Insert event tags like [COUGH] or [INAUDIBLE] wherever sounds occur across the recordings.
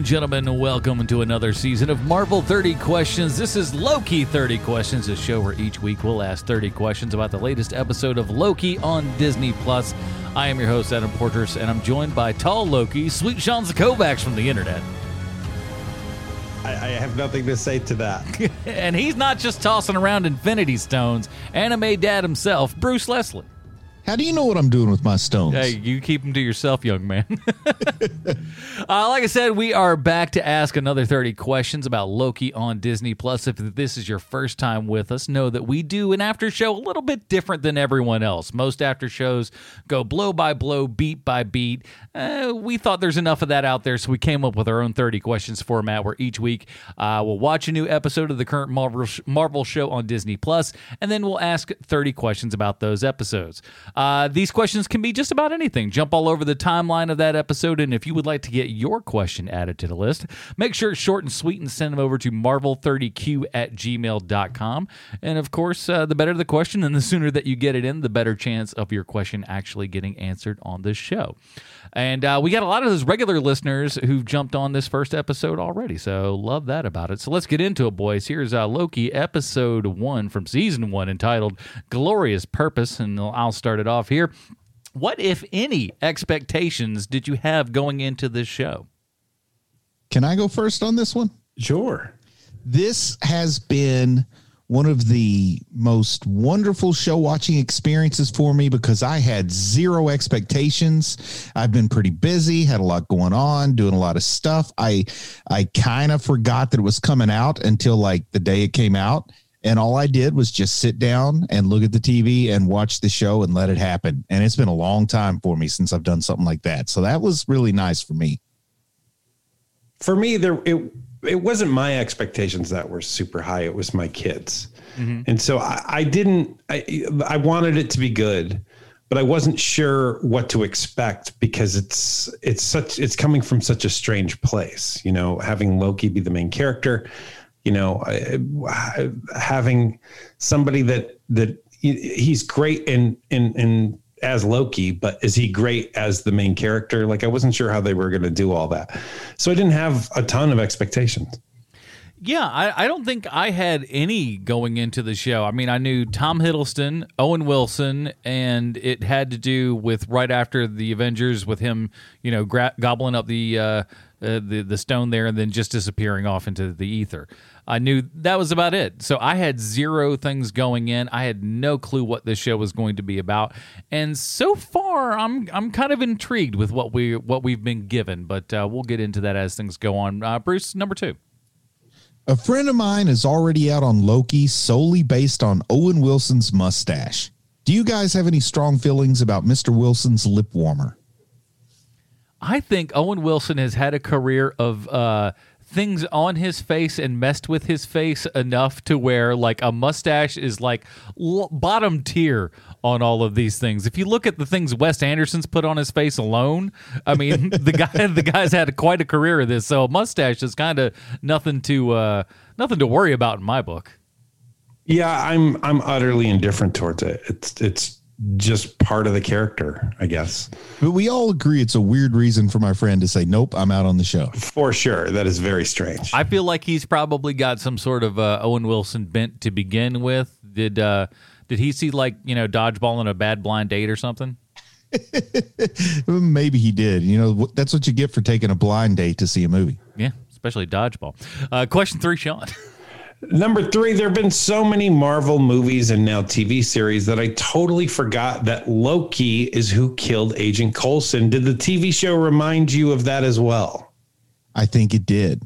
and gentlemen, welcome to another season of Marvel 30 Questions. This is Loki 30 Questions, a show where each week we'll ask 30 questions about the latest episode of Loki on Disney Plus. I am your host, Adam Porters, and I'm joined by Tall Loki, Sweet Sean Kovacs from the internet. I, I have nothing to say to that. [LAUGHS] and he's not just tossing around Infinity Stones. Anime dad himself, Bruce Leslie. How do you know what I'm doing with my stones? Hey, you keep them to yourself, young man. [LAUGHS] uh, like I said, we are back to ask another 30 questions about Loki on Disney Plus. If this is your first time with us, know that we do an after show a little bit different than everyone else. Most after shows go blow by blow, beat by beat. Uh, we thought there's enough of that out there, so we came up with our own 30 questions format where each week uh, we'll watch a new episode of the current Marvel, Marvel show on Disney Plus, and then we'll ask 30 questions about those episodes. Uh, these questions can be just about anything. Jump all over the timeline of that episode, and if you would like to get your question added to the list, make sure it's short and sweet and send them over to marvel30q at gmail.com. And of course, uh, the better the question and the sooner that you get it in, the better chance of your question actually getting answered on this show. And uh, we got a lot of those regular listeners who've jumped on this first episode already. So love that about it. So let's get into it, boys. Here's uh, Loki episode one from season one entitled Glorious Purpose. And I'll start it off here. What, if any, expectations did you have going into this show? Can I go first on this one? Sure. This has been one of the most wonderful show watching experiences for me because I had zero expectations. I've been pretty busy, had a lot going on, doing a lot of stuff. I I kind of forgot that it was coming out until like the day it came out. And all I did was just sit down and look at the TV and watch the show and let it happen. And it's been a long time for me since I've done something like that. So that was really nice for me. For me, there it it wasn't my expectations that were super high. It was my kids. Mm-hmm. And so I, I didn't, I, I wanted it to be good, but I wasn't sure what to expect because it's, it's such, it's coming from such a strange place, you know, having Loki be the main character, you know, having somebody that, that he's great in, in, in as Loki, but is he great as the main character? Like I wasn't sure how they were going to do all that. So I didn't have a ton of expectations. Yeah, I, I, don't think I had any going into the show. I mean, I knew Tom Hiddleston, Owen Wilson, and it had to do with right after the Avengers with him, you know, gra- gobbling up the, uh, uh, the the stone there and then just disappearing off into the ether. I knew that was about it. So I had zero things going in. I had no clue what this show was going to be about. And so far, I'm I'm kind of intrigued with what we what we've been given. But uh, we'll get into that as things go on. Uh, Bruce, number two. A friend of mine is already out on Loki solely based on Owen Wilson's mustache. Do you guys have any strong feelings about Mr. Wilson's lip warmer? I think Owen Wilson has had a career of uh, things on his face and messed with his face enough to where like a mustache is like l- bottom tier on all of these things. If you look at the things Wes Anderson's put on his face alone, I mean [LAUGHS] the guy the guy's had quite a career of this. So a mustache is kind of nothing to uh, nothing to worry about in my book. Yeah, I'm I'm utterly indifferent towards it. It's it's just part of the character, I guess. But we all agree it's a weird reason for my friend to say, "Nope, I'm out on the show." For sure, that is very strange. I feel like he's probably got some sort of uh, Owen Wilson bent to begin with. Did uh, did he see like you know dodgeball on a bad blind date or something? [LAUGHS] Maybe he did. You know, that's what you get for taking a blind date to see a movie. Yeah, especially dodgeball. Uh, question three, Sean. [LAUGHS] Number three, there have been so many Marvel movies and now TV series that I totally forgot that Loki is who killed Agent Coulson. Did the TV show remind you of that as well? I think it did.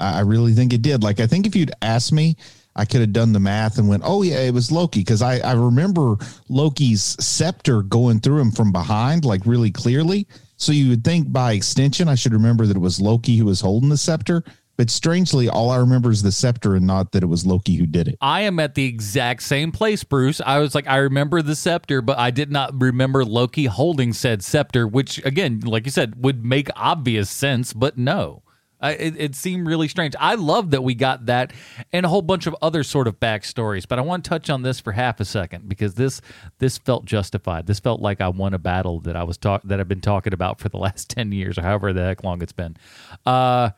I really think it did. Like, I think if you'd asked me, I could have done the math and went, oh, yeah, it was Loki. Because I, I remember Loki's scepter going through him from behind, like really clearly. So you would think by extension, I should remember that it was Loki who was holding the scepter. But strangely, all I remember is the scepter and not that it was Loki who did it. I am at the exact same place, Bruce. I was like, I remember the scepter, but I did not remember Loki holding said scepter, which, again, like you said, would make obvious sense, but no. I, it, it seemed really strange. I love that we got that and a whole bunch of other sort of backstories. But I want to touch on this for half a second because this this felt justified. This felt like I won a battle that I was talk that I've been talking about for the last [LAUGHS] ten years or however the heck long it's been. Uh,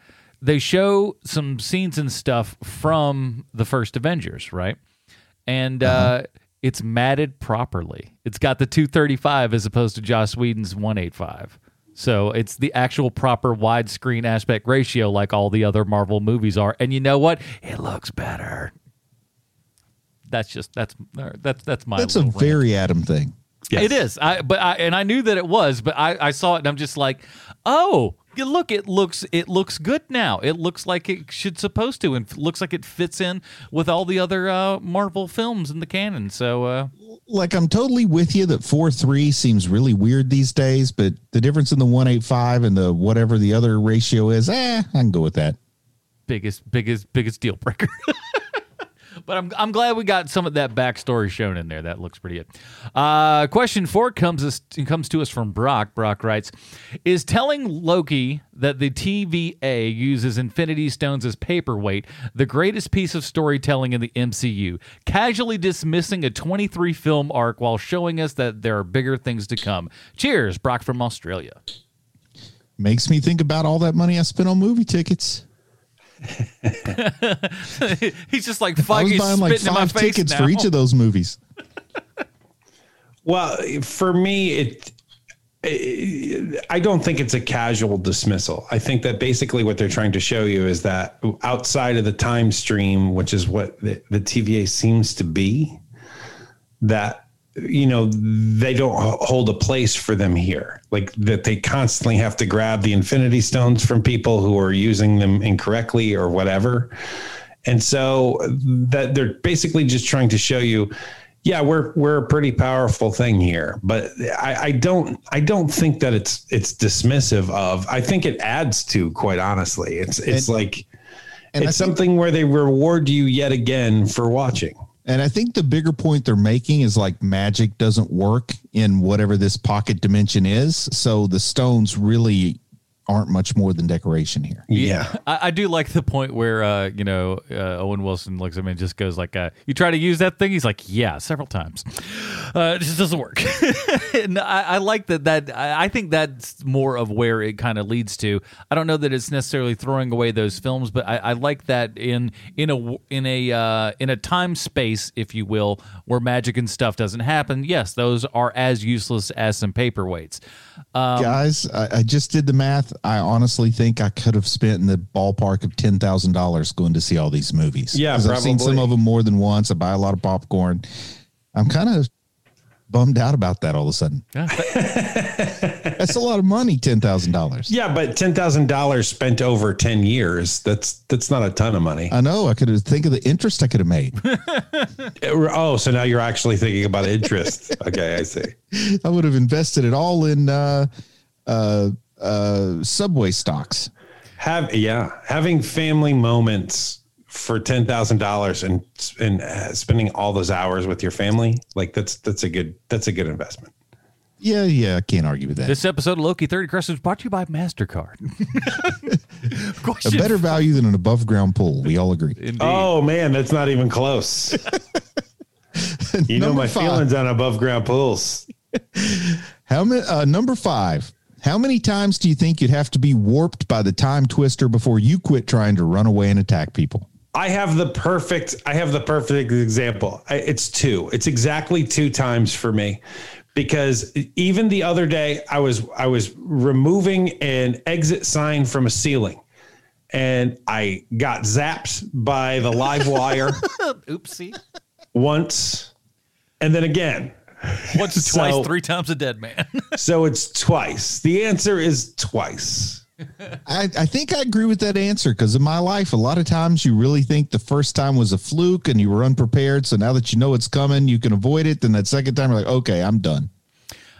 they show some scenes and stuff from the first Avengers, right? And uh, it's matted properly. It's got the 235 as opposed to Joss Whedon's 185. So it's the actual proper widescreen aspect ratio, like all the other Marvel movies are. And you know what? It looks better. That's just that's that's that's my. That's a rant. very Adam thing. It is. I but I and I knew that it was, but I, I saw it and I'm just like, oh, look, it looks it looks good now. It looks like it should supposed to, and looks like it fits in with all the other uh, Marvel films in the canon. So uh, Like I'm totally with you that four three seems really weird these days, but the difference in the one eight five and the whatever the other ratio is, eh, I can go with that. biggest biggest biggest deal breaker. [LAUGHS] But I'm, I'm glad we got some of that backstory shown in there. That looks pretty good. Uh, question four comes us, comes to us from Brock. Brock writes, "Is telling Loki that the TVA uses Infinity Stones as paperweight the greatest piece of storytelling in the MCU? Casually dismissing a 23 film arc while showing us that there are bigger things to come. Cheers, Brock from Australia." Makes me think about all that money I spent on movie tickets. [LAUGHS] He's just like I Feige was buying like spitting in my five face tickets now. for each of those movies. Well, for me, it, it. I don't think it's a casual dismissal. I think that basically what they're trying to show you is that outside of the time stream, which is what the, the TVA seems to be, that you know they don't hold a place for them here. Like that they constantly have to grab the Infinity Stones from people who are using them incorrectly or whatever. And so that they're basically just trying to show you, yeah, we're we're a pretty powerful thing here. But I, I don't I don't think that it's it's dismissive of. I think it adds to, quite honestly. It's it's And- like and it's think- something where they reward you yet again for watching. And I think the bigger point they're making is like magic doesn't work in whatever this pocket dimension is. So the stones really aren't much more than decoration here. Yeah. I, I do like the point where uh, you know uh, Owen Wilson looks at me and just goes like, uh, "You try to use that thing?" He's like, "Yeah, several times. Uh, it just doesn't work." [LAUGHS] and I, I like that. That I I think that's more of where it kind of leads to. I don't know that it's necessarily throwing away those films, but I, I like that in in a in a uh, in a time space, if you will, where magic and stuff doesn't happen. Yes, those are as useless as some paperweights. Um, Guys, I, I just did the math. I honestly think I could have spent in the ballpark of ten thousand dollars going to see all these movies. Yeah, 'Cause I've seen some of them more than once. I buy a lot of popcorn. I'm kind of bummed out about that all of a sudden. yeah, [LAUGHS] That's a lot of money, ten thousand dollars. Yeah, but ten thousand dollars spent over ten years. That's that's not a ton of money. I know. I could think of the interest I could have made. [LAUGHS] oh, so now you're actually thinking about interest. okay, I see. [LAUGHS] I would have invested it all in uh, uh, uh, subway stocks. Have yeah, having family moments for ten thousand dollars and and uh, spending all those hours with your family, like that's that's a good that's a good investment. Yeah, yeah, I can't argue with that. This episode of Loki 30 Questions brought to you by MasterCard. [LAUGHS] a better value than an above ground pool. We all agree. Indeed. Oh man, that's not even close. you know my five. feelings on above ground pools. How many? Uh, number five. How many times do you think you'd have to be warped by the time twister before you quit trying to run away and attack people? I have the perfect. I have the perfect example. I, it's two. It's exactly two times for me, because even the other day I was I was removing an exit sign from a ceiling, and I got zapped by the live wire [LAUGHS] Oopsie. once, and then again. Once, So- twice, three times a dead man. [LAUGHS] So it's twice. The answer is twice. I, I think I agree with that answer because in my life, a lot of times you really think the first time was a fluke and you were unprepared. So now that you know it's coming, you can avoid it. Then that second time, you're like, okay, I'm done.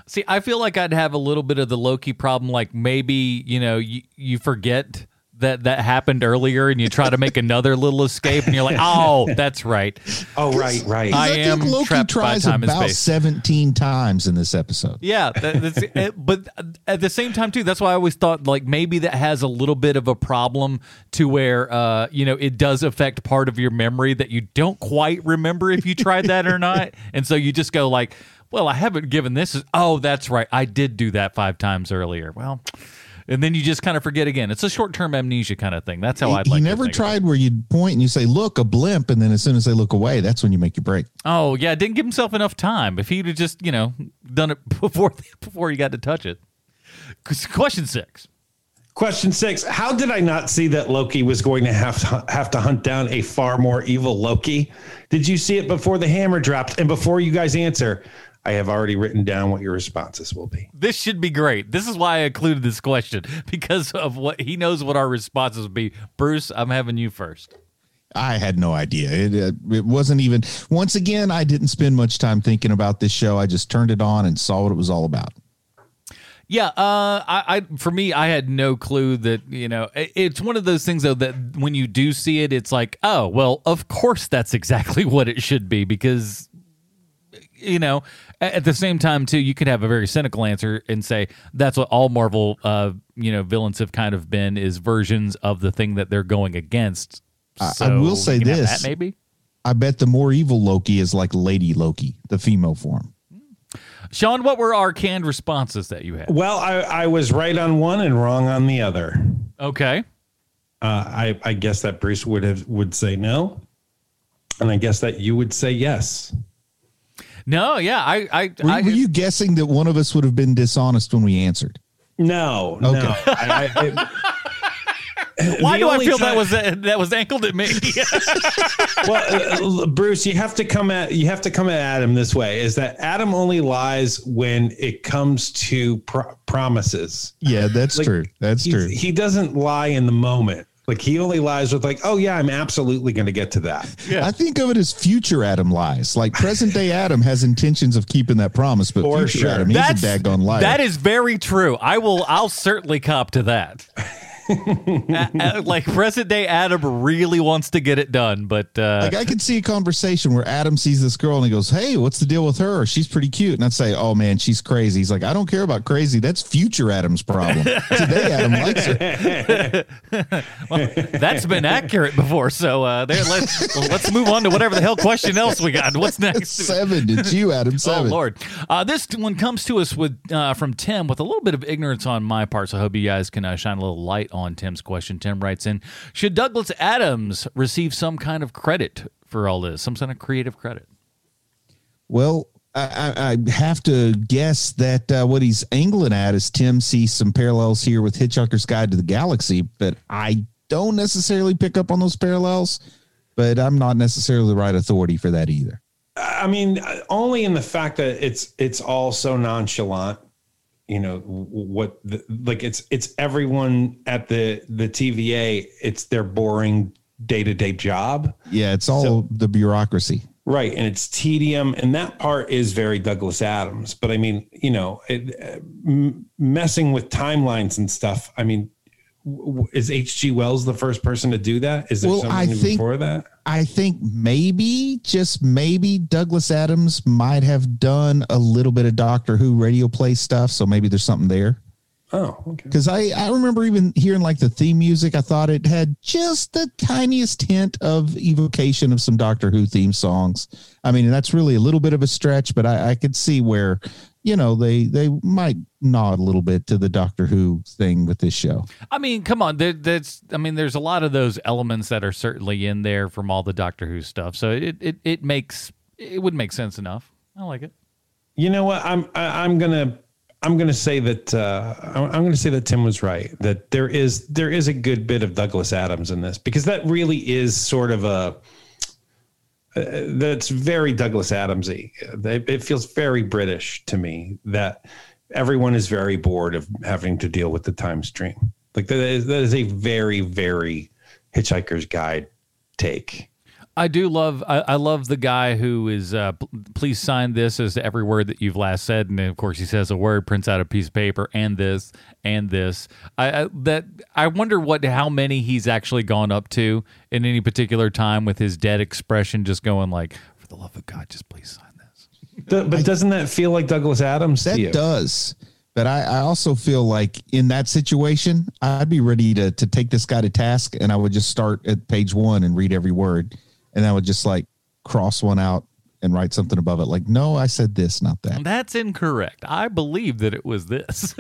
See, I feel like I'd have a little bit of the Loki problem. Like maybe, you know, you, you forget that that happened earlier, and you try to make another little escape, and you're like, "Oh, that's right." Oh, right, right. I I, am Loki trapped by tries time and about space. 17 times in this episode. Yeah, that, that's it, but at the same time too, that's why I always thought like maybe that has a little bit of a problem to where uh you know it does affect part of your memory that you don't quite remember if you tried that or not, [LAUGHS] and so you just go like, well, I haven't given this. Oh, that's right, I did do that five times earlier. Well. And then you just kind of forget again. It's a short-term amnesia kind of thing. That's how I'd he like. to never think about it. tried where you'd point and you say, look, a blimp. And then as soon as they look away, that's when you make your break. Oh yeah, didn't give himself enough time. If he'd have just you know done it [LAUGHS] before before he got to touch it. Question six. Question six: How did I not see that Loki was going to have to have to hunt down a far more evil Loki? Did you see it before the hammer dropped? And before you guys answer, I have already written down what your responses will be. This should be great. This is why I included this question [LAUGHS] because of what he knows what our responses would be. Bruce, I'm having you first. I had no idea. It, uh, it wasn't even, once again, I didn't spend much time thinking about this show. I just turned it on and saw what it was all about. Yeah, uh, I, I for me, I had no clue that you know. it- It's one of those things though that when you do see it, it's like, oh, well, of course that's exactly [LAUGHS] what it should be because you know. A- At the same time, too, you could have a very cynical answer and say that's what all Marvel, uh, you know, villains have kind of been is versions of the thing that they're going against. I- I will say you can have this. that maybe. I bet the more evil Loki is like Lady Loki, the female form. Sean, what were our canned responses that you had? Well, I, I was right on one and wrong on the other. Okay. Uh, I, I guess that Bruce would have would say no, and I guess that you would say yes. No, yeah, I, I, Were, I were you guessing that one of us would have been dishonest when we answered? No, no. Okay. I, I, it- [LAUGHS] why do I feel time- that was that was angled at me? [LAUGHS] well, uh, Bruce, you have to come at you have to come at Adam this way: is that Adam only lies when it comes to pro- promises. Yeah, that's Like, true. That's true. He doesn't lie in the moment. Like he only lies with like, oh yeah, I'm absolutely going to get to that. Yeah. I think of it as future Adam lies. Like present day [LAUGHS] Adam has intentions of keeping that promise, but For future sure. Adam, he's a daggone liar. That is very true. I will. I'll certainly cop to that. A- [LAUGHS] a- like present day Adam really wants to get it done, but uh, like I could see a conversation where Adam sees this girl and he goes, "Hey, what's the deal with her? She's pretty cute." And I'd say, "Oh man, she's crazy." He's like, "I don't care about crazy. That's future Adam's problem. Today Adam likes her." [LAUGHS] that's been accurate before. So uh, there, let's well, let's move on to whatever the hell question else we got. What's [LAUGHS] next? Seven. It's you, Adam. Oh Seven. Lord! Uh, this one comes to us with uh, from Tim with a little bit of ignorance on my part, so I hope you guys can uh, shine a little light on Tim's question. Tim writes in: Should Douglas Adams receive some kind of credit for all this? Some kind of creative credit? Well, I, I, I have to guess that uh, what he's angling at is Tim sees some parallels here with Hitchhiker's Guide to the Galaxy, but I don't necessarily pick up on those parallels. But I'm not necessarily the right authority for that either. I mean, only in the fact that it's it's all so nonchalant. You know what? The, like it's it's everyone at the the TVA. It's their boring day to day job. Yeah, it's all So- the bureaucracy. Right, and it's tedium, and that part is very Douglas Adams. But I mean, you know, it, uh, messing with timelines and stuff. I mean, is H.G. Wells the first person to do that? Is there Well, something I think- before that? I think maybe, just maybe, Douglas Adams might have done a little bit of Doctor Who radio play stuff. So maybe there's something there. Oh, okay. Because I, I remember even hearing like the theme music, I thought it had just the tiniest hint of evocation of some Doctor Who theme songs. I mean, that's really a little bit of a stretch, but I, I could see where, you know, they they might nod a little bit to the Doctor Who thing with this show. I mean, come on. There, that's. I mean, there's a lot of those elements that are certainly in there from all the Doctor Who stuff. So it it, it makes it would make sense enough. I like it. You know what? I'm I, I'm gonna I'm gonna say that uh, I'm, I'm gonna say that Tim was right. That there is there is a good bit of Douglas Adams in this because that really is sort of a uh, that's very Douglas Adamsy. It, feels very British to me that everyone is very bored of having to deal with the time stream. Like that is that is a very very Hitchhiker's Guide take. I do love. I, I love the guy who is. Uh, p- please sign this as every word that you've last said, and of course he says a word, prints out a piece of paper, and this and this. I, I that I wonder what how many he's actually gone up to in any particular time with his dead expression, just going like, "For the love of God, just please sign this." The- but doesn't that feel like Douglas Adams That to you? does. But I, I also feel like in that situation, I'd be ready to to take this guy to task, and I would just start at page one and read every word, and I would just like cross one out and write something above it, like, "No, I said this, not that." That's incorrect. I believe that it was this.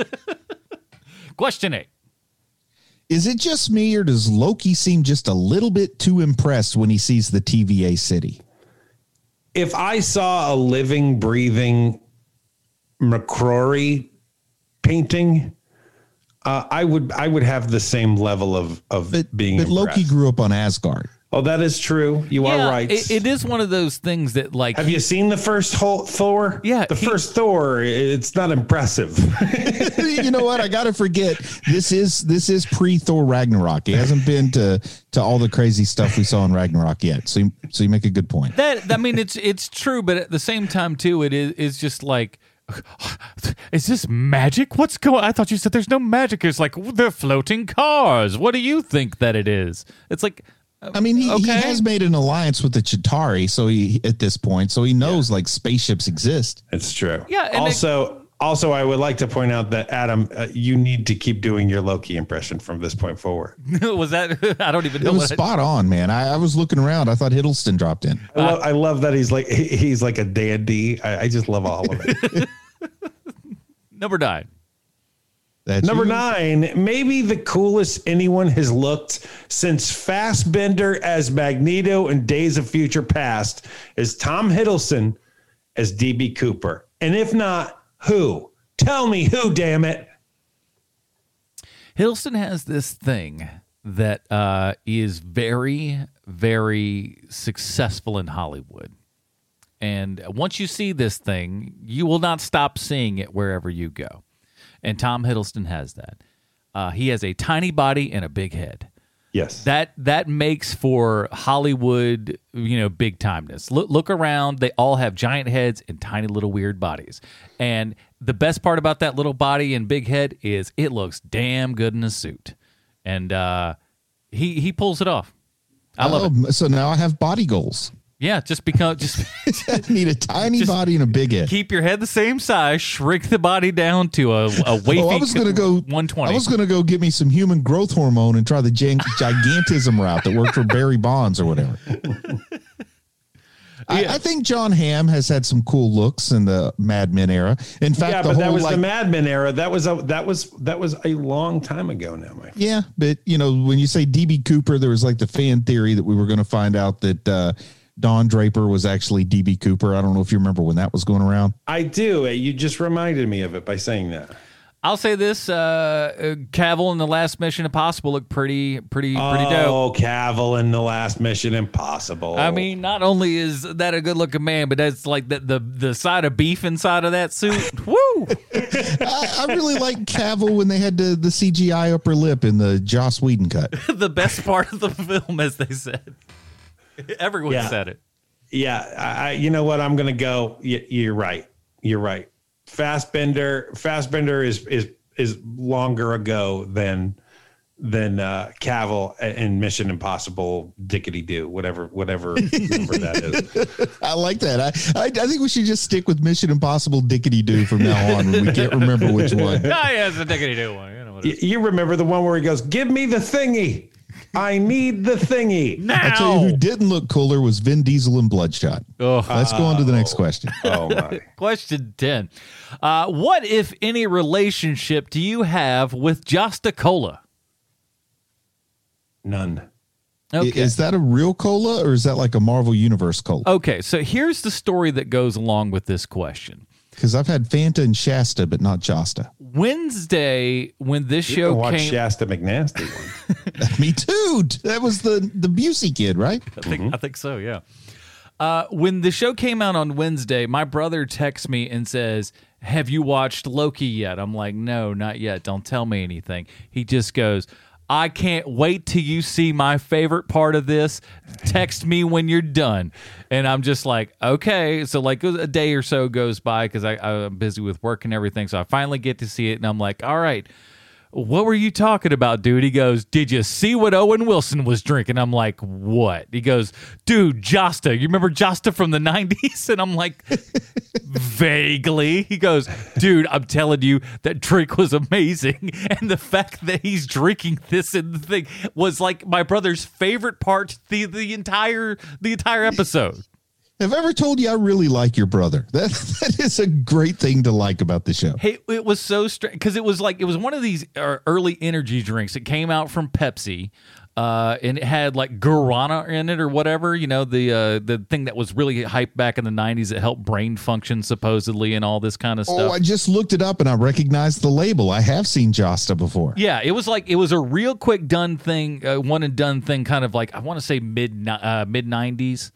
[LAUGHS] Question eight. Is it just me, or does Loki seem just a little bit too impressed when he sees the TVA city? if I saw a living, breathing McQuarrie painting, uh, I would I would have the same level of of But, being. but Loki grew up on Asgard. Oh, that is true. You Yeah, are right. It, it is one of those things that like have you seen the first whole Thor? Yeah, the he- first Thor. It's not impressive. [LAUGHS] you know what? I gotta forget. This is this is pre Thor Ragnarok. He hasn't been to to all the crazy stuff we saw in Ragnarok yet. So you, so you make a good point. that I mean it's it's true, but at the same time too, it is it's just like [SIGHS] is this magic? What's going I thought you said there's no magic. It's like they're floating cars. What do you think that it is? It's like I mean, he, he has made an alliance with the Chitauri, so he at this point, so he knows like spaceships exist. That's true. Yeah, and it- Also. also, I would like to point out that Adam, uh, you need to keep doing your Loki impression from this point forward. [LAUGHS] was that [LAUGHS] I don't even know. It know was what I- spot on, man. I, I was looking around. I thought Hiddleston dropped in. I, love, I love that he's like he- [LAUGHS] he's like a dandy. I, I just love all of it. Number nine. That's Number you. nine, maybe the coolest anyone has looked since Fassbender as Magneto in Days of Future Past is Tom Hiddleston as DB Cooper. And if not, who? Tell me who, damn it. Hiddleston has this thing that uh, is very, very successful in Hollywood. And once you see this thing, you will not stop seeing it wherever you go. And Tom Hiddleston has that. Uh, he has a tiny body and a big head. Yes. That that makes for Hollywood, you know, big timeness. Look look around; they all have giant heads and tiny little weird bodies. And the best part about that little body and big head is it looks damn good in a suit. And uh, he he pulls it off. I love it. Oh, so now I have body goals. Yeah, just become [LAUGHS] just need a tiny Just body and a big head. keep your head the same size, shrink the body down to a a wavy Oh, I was gonna go. one twenty. I was gonna go get me some human growth hormone and try the gig- gigantism route that worked for Barry Bonds or whatever. I, I think John Hamm has had some cool looks in the Mad Men era. In fact, yeah, the but whole that was like, the Mad Men era. That was a that was that was a long time ago now, my friend. yeah, but you know when you say DB Cooper, there was like the fan theory that we were going to find out that uh, Don Draper was actually DB Cooper. I don't know if you remember when that was going around. I do. You just reminded me of it by saying that. I'll say this: uh, uh, Cavill in the last Mission Impossible looked pretty, pretty, pretty dope. Oh, Cavill in the last Mission Impossible. I mean, not only is that a good looking man, but that's like the the, the side of beef inside of that suit. [LAUGHS] Woo! I, I really like Cavill when they had the, the CGI upper lip in the Joss Whedon cut. [LAUGHS] the best part of the film, as they said. [LAUGHS] Everyone Yeah. said it. yeah, I, I- you know what? I'm gonna go. y- You're right. You're right. Fassbender, Fassbender is is is longer ago than than uh, Cavill in Mission Impossible. Dickety do whatever whatever number that is. [LAUGHS] I like that. I, I I think we should just stick with Mission Impossible Dickety Doo from now on when we can't remember which one. [LAUGHS] Ah, yeah, it's a Dickety Do one. You know what it Y- you remember the one where he goes, "Give me the thingy. I need the thingy." is. I tell you who didn't look cooler was Vin Diesel and Bloodshot. Oh. Let's go on to the next question. [LAUGHS] Oh my! question ten: uh, What, if any, relationship do you have with Josta Cola? None. Okay. Is that a real cola or is that like a Marvel Universe cola? Okay, so here's the story that goes along with this question. Because I've had Fanta and Shasta, but not Josta. Wednesday, when this You show can watch came, Shasta McNasty one. [LAUGHS] Me too. That was the the Busey kid, right? I think I think so. Yeah. Uh, when the show came out on Wednesday, my brother texts me and says, "Have you watched Loki yet?" I'm like, "No, not yet. Don't tell me anything." He just goes, I can't wait till you see my favorite part of this. Text me when you're done. And I'm just like, okay. So, like, a day or so goes by because I'm busy with work and everything. So, I finally get to see it. And I'm like, all right, what were you talking about, dude? He goes, Did you see what Owen Wilson was drinking? I'm like, What? He goes, Dude, Josta. You remember Josta from the [LAUGHS] 90s? And I'm like, [LAUGHS] Vaguely. He goes, Dude, I'm telling you, that drink was amazing. [LAUGHS] And the fact that he's drinking this in the thing was like my brother's favorite part the the entire the entire episode. Have I ever told you I really like your brother? [LAUGHS] That that is a great thing to like about the show. Hey, it was so strange because it was like it was one of these uh, early energy drinks. It came out from Pepsi, uh, and it had like guarana in it or whatever. You know, the uh, the thing that was really hyped back in the '90s that helped brain function supposedly and all this kind of stuff. Oh, I just looked it up and I recognized the label. I have seen Josta before. Yeah, it was like it was a real quick done thing, uh, one and done thing, kind of like I want to say mid uh, mid '90s.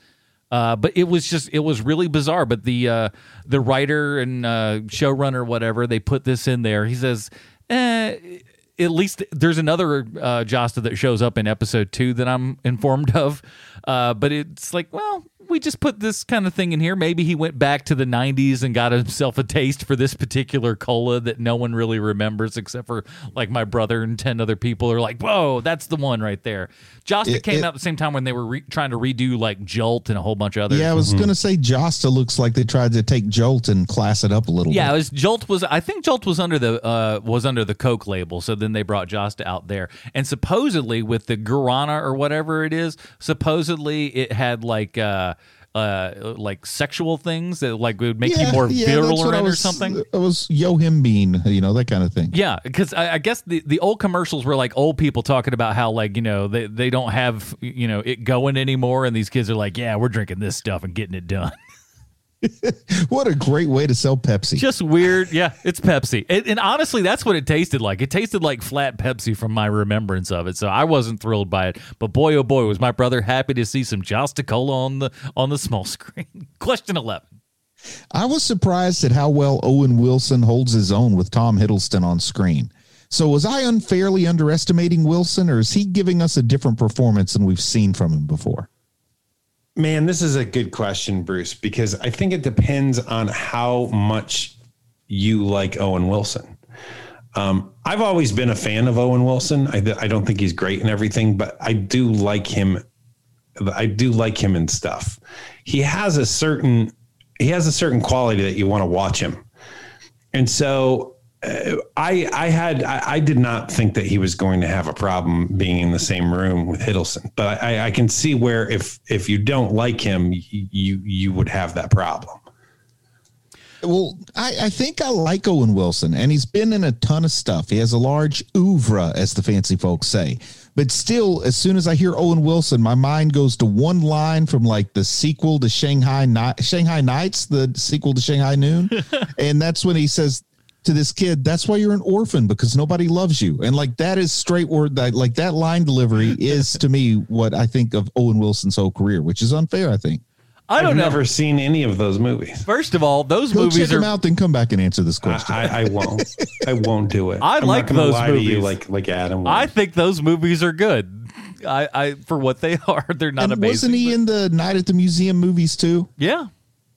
Uh, but it was just it was really bizarre. But the uh, the writer and uh, showrunner, whatever, they put this in there. He says, eh, at least there's another uh, Josta that shows up in episode two that I'm informed of. Uh, but it's like, well, we just put this kind of thing in here. Maybe he went back to the 90s and got himself a taste for this particular cola that no one really remembers except for like my brother and 10 other people are like, whoa, that's the one right there. Josta It- came it- out at the same time when they were re- trying to redo like Jolt and a whole bunch of others. Yeah, I was going to say Josta looks like they tried to take Jolt and class it up a little Yeah, it bit. was Jolt was I think Jolt was under the uh was under the Coke label, so then they brought Josta out there. And supposedly with the Guarana or whatever it is, supposedly it had like uh uh like sexual things that like would make you more I virulent or something. It was yohimbine, you know, that kind of thing. Yeah, because I, I guess the, the old commercials were like old people talking about how like you know they, they don't have you know it going anymore, and these kids are like, yeah, we're drinking this stuff and getting it done. [LAUGHS] What a great way to sell Pepsi. just weird. Yeah, it's Pepsi. And, and honestly, that's what it tasted like. It tasted like flat Pepsi from my remembrance of it. So I wasn't thrilled by it. But boy, oh boy, was my brother happy to see some Jostacola on the on the small [LAUGHS] screen. Question eleven. I was surprised at how well Owen Wilson holds his own with Tom Hiddleston on screen. So was I unfairly underestimating Wilson, or is he giving us a different performance than we've seen from him before? Man, this is a good question, Bruce, because I think it depends on how much you like Owen Wilson. Um, I've always been a fan of Owen Wilson. I, I don't think he's great and everything, but I do like him. I do like him in stuff. He has a certain he has a certain quality that you want to watch him, and so I I had I, I did not think that he was going to have a problem being in the same room with Hiddleston, but I, I can see where if if you don't like him, you you would have that problem. Well, I, I think I like Owen Wilson, and he's been in a ton of stuff. He has a large oeuvre, as the fancy folks say. But still, as soon as I hear Owen Wilson, my mind goes to one line from like the sequel to Shanghai Night, Shanghai Nights, the sequel to Shanghai Noon, [LAUGHS] and that's when he says to this kid, "That's why you're an orphan because nobody loves you." And like that is straight word. That like that line delivery is [LAUGHS] to me what I think of Owen Wilson's whole career, which is unfair. I think. I don't I've know. never seen any of those movies. First of all, those Go movies check him are. out, then come back and answer this question. I, I won't. I won't do it. I I'm like those lie you movies. like like Adam. I think those movies are good. I, I for what they [LAUGHS] are, they're not and amazing. wasn't he but- in the Night at the Museum movies too? yeah.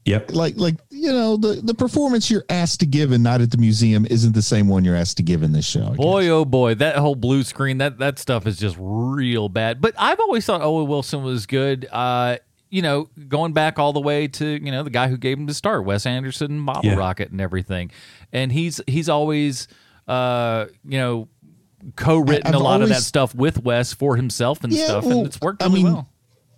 Yep. Like, like you know, the the performance you're asked to give in Night at the Museum isn't the same one you're asked to give in this show. Boy, oh boy, that whole blue screen, that that stuff is just real bad. But I've always thought Owen Wilson was good. Uh, you know, going back all the way to you know the guy who gave him the start, Wes Anderson, Bottle Yeah. Rocket, and everything. And he's he's always uh, you know co-written I've a lot of that stuff with Wes for himself and Yeah, stuff, well, and it's worked I mean, well.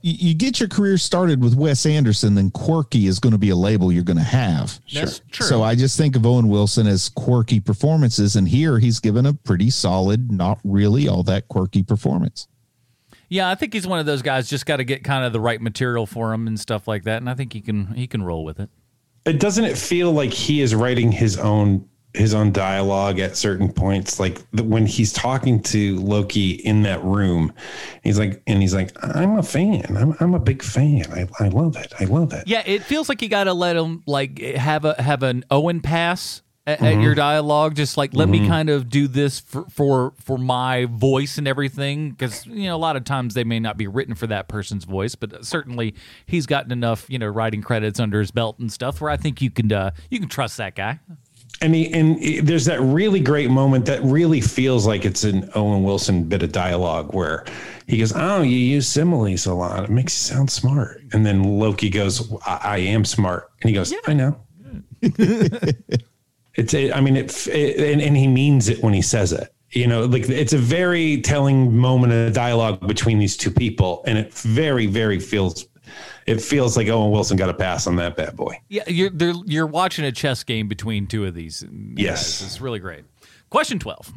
You, you get your career started with Wes Anderson, then quirky is going to be a label you're going to have. That's true. So I just think of Owen Wilson as quirky performances, and here he's given a pretty solid, not really all that quirky performance. Yeah, I think he's one of those guys. Just got to get kind of the right material for him and stuff like that, and I think he can he can roll with it. It doesn't it feel like he is writing his own his own dialogue at certain points like the, when he's talking to Loki in that room he's like and he's like I'm a fan. I'm, I'm a big fan. I, I love it. I love it. Yeah, it feels like you got to let him like have a have an Owen pass at, at your dialogue. Just like let me mm-hmm. kind of do this for for for my voice and everything, because you know a lot of times they may not be written for that person's voice, but uh, certainly he's gotten enough you know writing credits under his belt and stuff where I think you can uh, you can trust that guy. And he, and he- there's that really great moment that really feels like it's an Owen Wilson bit of dialogue where he goes, "Oh, you use similes a lot. It makes you sound smart." And then Loki goes, "I, I am smart," and he goes, "I know." [LAUGHS] it's, a, I mean, it, it and, and he means it when he says it. You know, like it's a very telling moment of dialogue between these two people, and it very, very feels. It feels like Owen Wilson got a pass on that bad boy. Yeah, you're you're watching a chess game between two of these. Yes. guys. it's really great. Question twelve.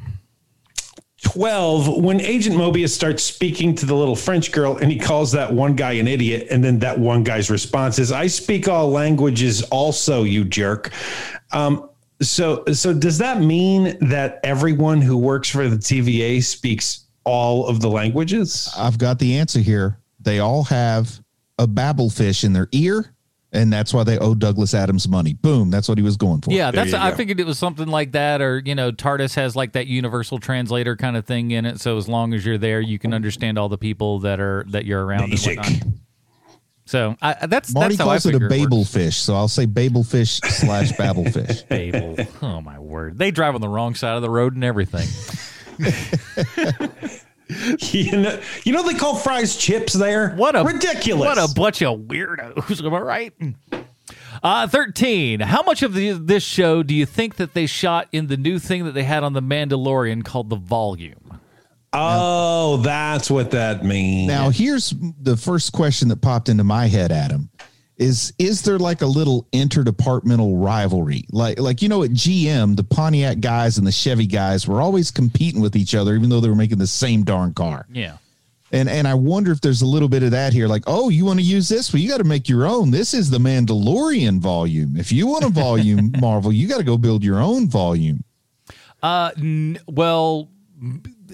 12 when agent mobius starts speaking to the little french girl and he calls that one guy an idiot and then that one guy's response is i speak all languages also you jerk um, so so does that mean that everyone who works for the tva speaks all of the languages I've got the answer here. They all have a babble fish in their ear, and that's why they owe Douglas Adams money. Boom. That's what he was going for. Yeah, that's. you I figured it was something like that, or you know, TARDIS has like that universal translator kind of thing in it. So as long as you're there, you can understand all the people that are that you're around. Basic. And whatnot. so I, that's Marty that's how I calls it a figure babel works. fish, so I'll say babel fish slash babble fish. [LAUGHS] Babel. Oh my word! They drive on the wrong side of the road and everything. [LAUGHS] [LAUGHS] you, know, you know they call fries chips there What a ridiculous What a bunch of weirdos. [LAUGHS] Am I right? Uh, 13. How much of the, this show do you think that they shot in the new thing that they had on The Mandalorian called The Volume? oh that's what that means Now, here's the first question that popped into my head, Adam. Is is there like a little interdepartmental rivalry? Like like you know at GM, the Pontiac guys and the Chevy guys were always competing with each other, even though they were making the same darn car. Yeah. And and I wonder if there's a little bit of that here. Like, oh, you want to use this? Well, you got to make your own. This is the Mandalorian volume. If you want a volume, [LAUGHS] Marvel, you got to go build your own volume. Uh, n- well,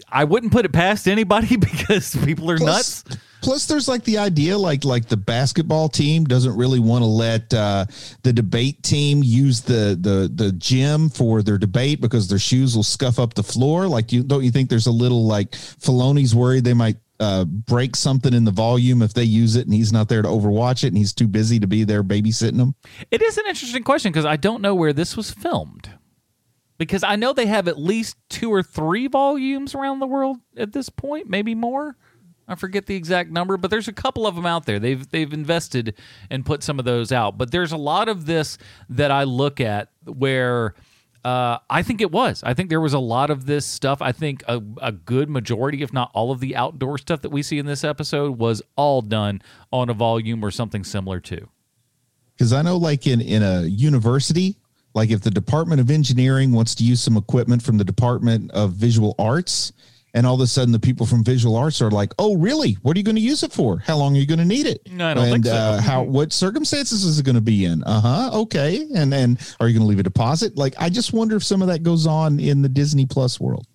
I wouldn't put it past anybody [LAUGHS] because people are Plus- nuts. Plus, there's like the idea, like like the basketball team doesn't really want to let uh, the debate team use the the the gym for their debate because their shoes will scuff up the floor. Like, you don't you think there's a little like Filoni's worried they might uh, break something in the volume if they use it and he's not there to overwatch it and he's too busy to be there babysitting them. It is an interesting question because I don't know where this was filmed. Because I know they have at least two or three volumes around the world at this point, maybe more. I forget the exact number, but there's a couple of them out there. They've they've invested and put some of those out. But there's a lot of this that I look at where uh, I think it was. I think there was a lot of this stuff. I think a, a good majority, if not all of the outdoor stuff that we see in this episode, was all done on a volume or something similar to. Because I know, like in in a university, like if the Department of Engineering wants to use some equipment from the Department of Visual Arts, and all of a sudden the people from Visual Arts are like, "Oh, really? What are you going to use it for? How long are you going to need it? No, I don't and think so. uh, how what circumstances is it going to be in? Uh huh. Okay. And then are you going to leave a deposit? Like, I just wonder if some of that goes on in the Disney Plus world.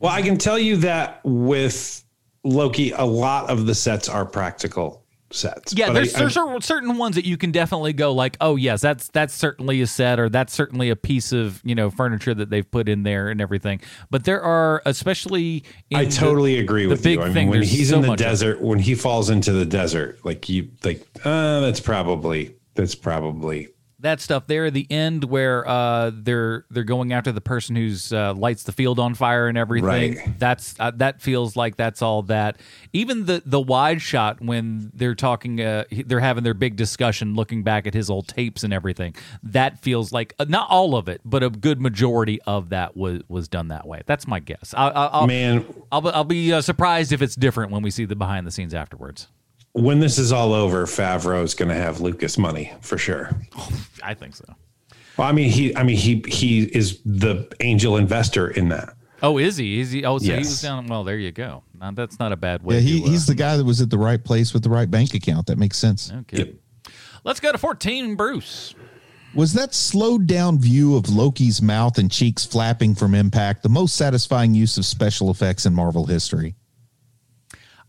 Well, I can tell you that with Loki, a lot of the sets are practical sets. Yeah, But there's, I- I- there's cer- certain ones that you can definitely go like, oh yes, that's that's certainly a set or that's certainly a piece of you know furniture that they've put in there and everything. But there are especially in I the- totally agree the with big you. I mean, when he's so in the much of it. desert, when he falls into the desert, like you, like uh, that's probably that's probably that stuff there at the end where uh, they're they're going after the person who's uh, lights the field on fire and everything. Right. That's uh, that feels like that's all that. Even the the wide shot when they're talking, uh, they're having their big discussion, looking back at his old tapes and everything. That feels like uh, not all of it, but a good majority of that was was done that way. That's my guess. I, I, I'll, man. I'll, be- I'll be uh, surprised if it's different when we see the behind the scenes afterwards. When this is all over, Favreau is going to have Lucas money for sure. I think so. Well, I mean, he, I mean, he, he is the angel investor in that. Oh, is he? Is he? Oh, so he Yes. was down. Well, there you go. Now, that's not a bad way. Yeah, he, to, uh, he's the guy that was at the right place with the right bank account. That makes sense. Okay. Yep. Let's go to 14, Bruce. Was that slowed down view of Loki's mouth and cheeks flapping from impact the most satisfying use of special effects in Marvel history?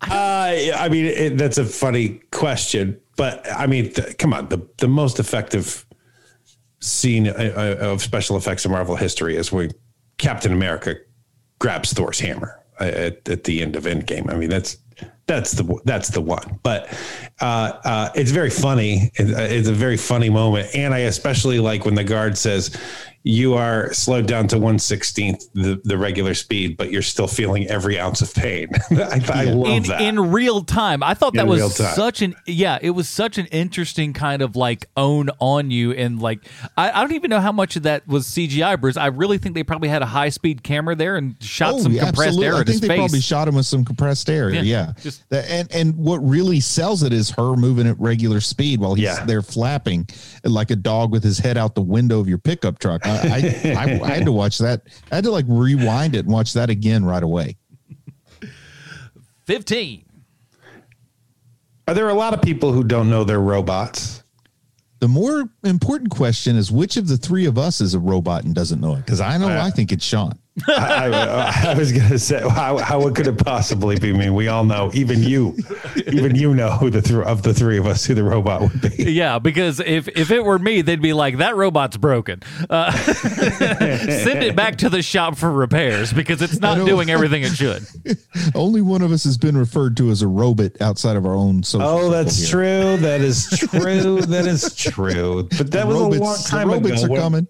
Uh, I mean, it, that's a funny question, but I mean, th- come on, the the most effective scene uh, uh, of special effects in Marvel history is when Captain America grabs Thor's hammer uh, at, at the end of Endgame. I mean, that's that's the that's the one. But uh, uh, it's very funny. It's a very funny moment, and I especially like when the guard says, "You are slowed down to one sixteenth the the regular speed, but you're still feeling every ounce of pain." [LAUGHS] I, I love in, that in real time. I thought that In real was such an yeah, it was such an interesting kind of like own on you and like I, I don't even know how much of that was CGI, Bruce. I really think they probably had a high speed camera there and shot oh, some yeah, compressed absolutely. air I think his they face. probably shot him with some compressed air. Yeah, Yeah, just- and and what really sells it is her moving at regular speed while he's Yeah. there flapping like a dog with his head out the window of your pickup truck. I I, I I had to watch that. I had to like rewind it and watch that again right away. Fifteen. Are there a lot of people who don't know they're robots? The more important question is which of the three of us is a robot and doesn't know it? Because I know I think it's Sean. I, I, I was going to say, how, how could it possibly be me? We all know, even you, even you know who the th- of the three of us who the robot would be. Yeah, because if if it were me, they'd be like, "That robot's broken. Uh, [LAUGHS] send it back to the shop for repairs because it's not doing everything it should." [LAUGHS] Only one of us has been referred to as a robot outside of our own social. Oh, that's here. true. That is true. that is true. But that was a long Robots, the time robots ago. are when- coming.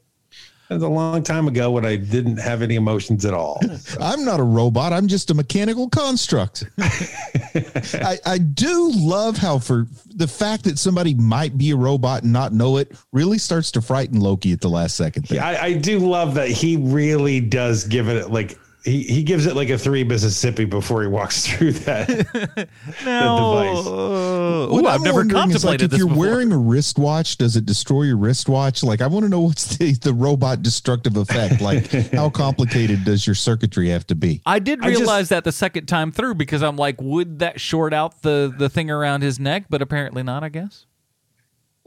Was a long time ago when I didn't have any emotions at all. [LAUGHS] I'm not a robot. I'm just a mechanical construct. I, I do love how for the fact that somebody might be a robot and not know it really starts to frighten Loki at the last second. There. I, I do love that he really does give it like he, he gives it like a three Mississippi before he walks [LAUGHS] through that. [LAUGHS] device. No, What Ooh, I'm I've never wondering is, like, contemplated if this you're before. wearing a wristwatch, does it destroy your wristwatch? Like, I want to know what's the, the robot destructive effect. Like, how [LAUGHS] complicated does your circuitry have to be? I did I just- realize that the second time through because I'm like, would that short out the the thing around his neck? But apparently not. I guess.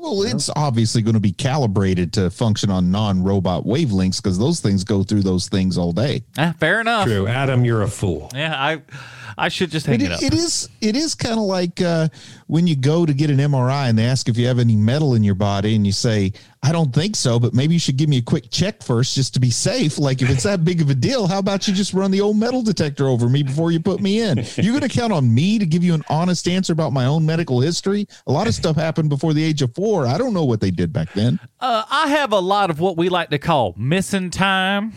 Well, it's obviously going to be calibrated to function on non-robot wavelengths because those things go through those things all day. Ah, fair enough. True, Adam, you're a fool. Yeah, I I should just hang it, it, up. it is it is kind of like uh, when you go to get an MRI and they ask if you have any metal in your body and you say I don't think so, but maybe you should give me a quick check first just to be safe. Like if it's that big of a deal, how about you just run the old metal detector over me before you put me in? You're going to count on me to give you an honest answer about my own medical history. A lot of stuff happened before the age of four. I don't know what they did back then. Uh, I have a lot of what we like to call missing time.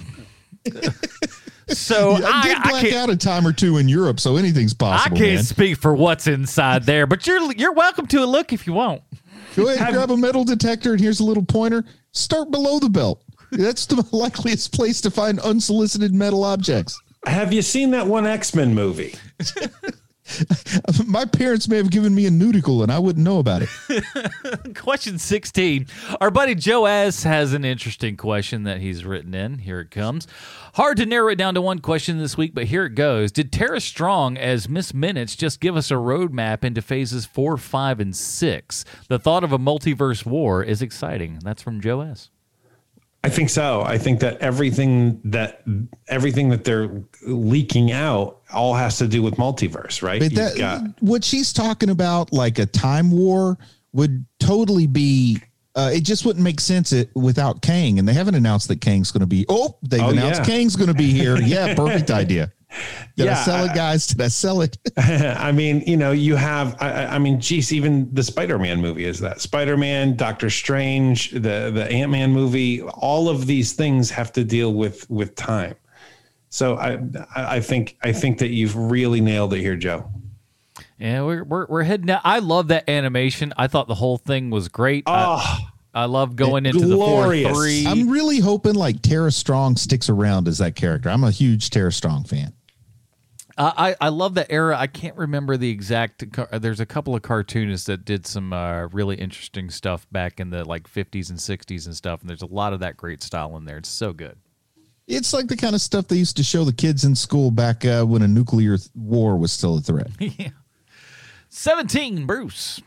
[LAUGHS] so [LAUGHS] I I, did I black can't. out a time or two in Europe, so anything's possible. I can't man. speak for what's inside there, but you're you're welcome to a look if you want. Go ahead, grab a metal detector, and here's a little pointer. Start below the belt. That's the [LAUGHS] likeliest place to find unsolicited metal objects. Have you seen that one X Men movie? [LAUGHS] [LAUGHS] My parents may have given me a nudicle, and I wouldn't know about it. [LAUGHS] Question 16. Our buddy Joe S. has an interesting question that he's written in. Here it comes. Hard to narrow it down to one question this week, but here it goes. Did Tara Strong as Miss Minutes just give us a roadmap into phases four, five, and six? The thought of a multiverse war is exciting. That's from Joe S. I think so. I think that everything that everything that they're leaking out all has to do with multiverse, right? But that, got- what she's talking about, like a time war, would totally be. Uh, it just wouldn't make sense it, without Kang, and they haven't announced that Kang's going to be. Oh, they've Oh, announced yeah. Kang's going to be here. [LAUGHS] Yeah, perfect idea. Did I Yeah, sell it, guys? [LAUGHS] Did I sell it? [LAUGHS] I mean, you know, you have. I, I- I mean, geez, even the Spider-Man movie is that Spider-Man, Doctor Strange, the the Ant-Man movie. All of these things have to deal with with time. So I I I think I think that you've really nailed it here, Joe. Yeah, we're, we're, we're heading out. I love that animation. I thought the whole thing was great. I, Oh, I love going into the glorious. 4 3. I'm really hoping like Tara Strong sticks around as that character. I'm a huge Tara Strong fan. I, I love that era. I can't remember the exact. car- There's a couple of cartoonists that did some uh, really interesting stuff back in the like 50s and 60s and stuff. And there's a lot of that great style in there. It's so good. It's like the kind of stuff they used to show the kids in school back uh, when a nuclear th- war was still a threat. [LAUGHS] yeah. 17, Bruce.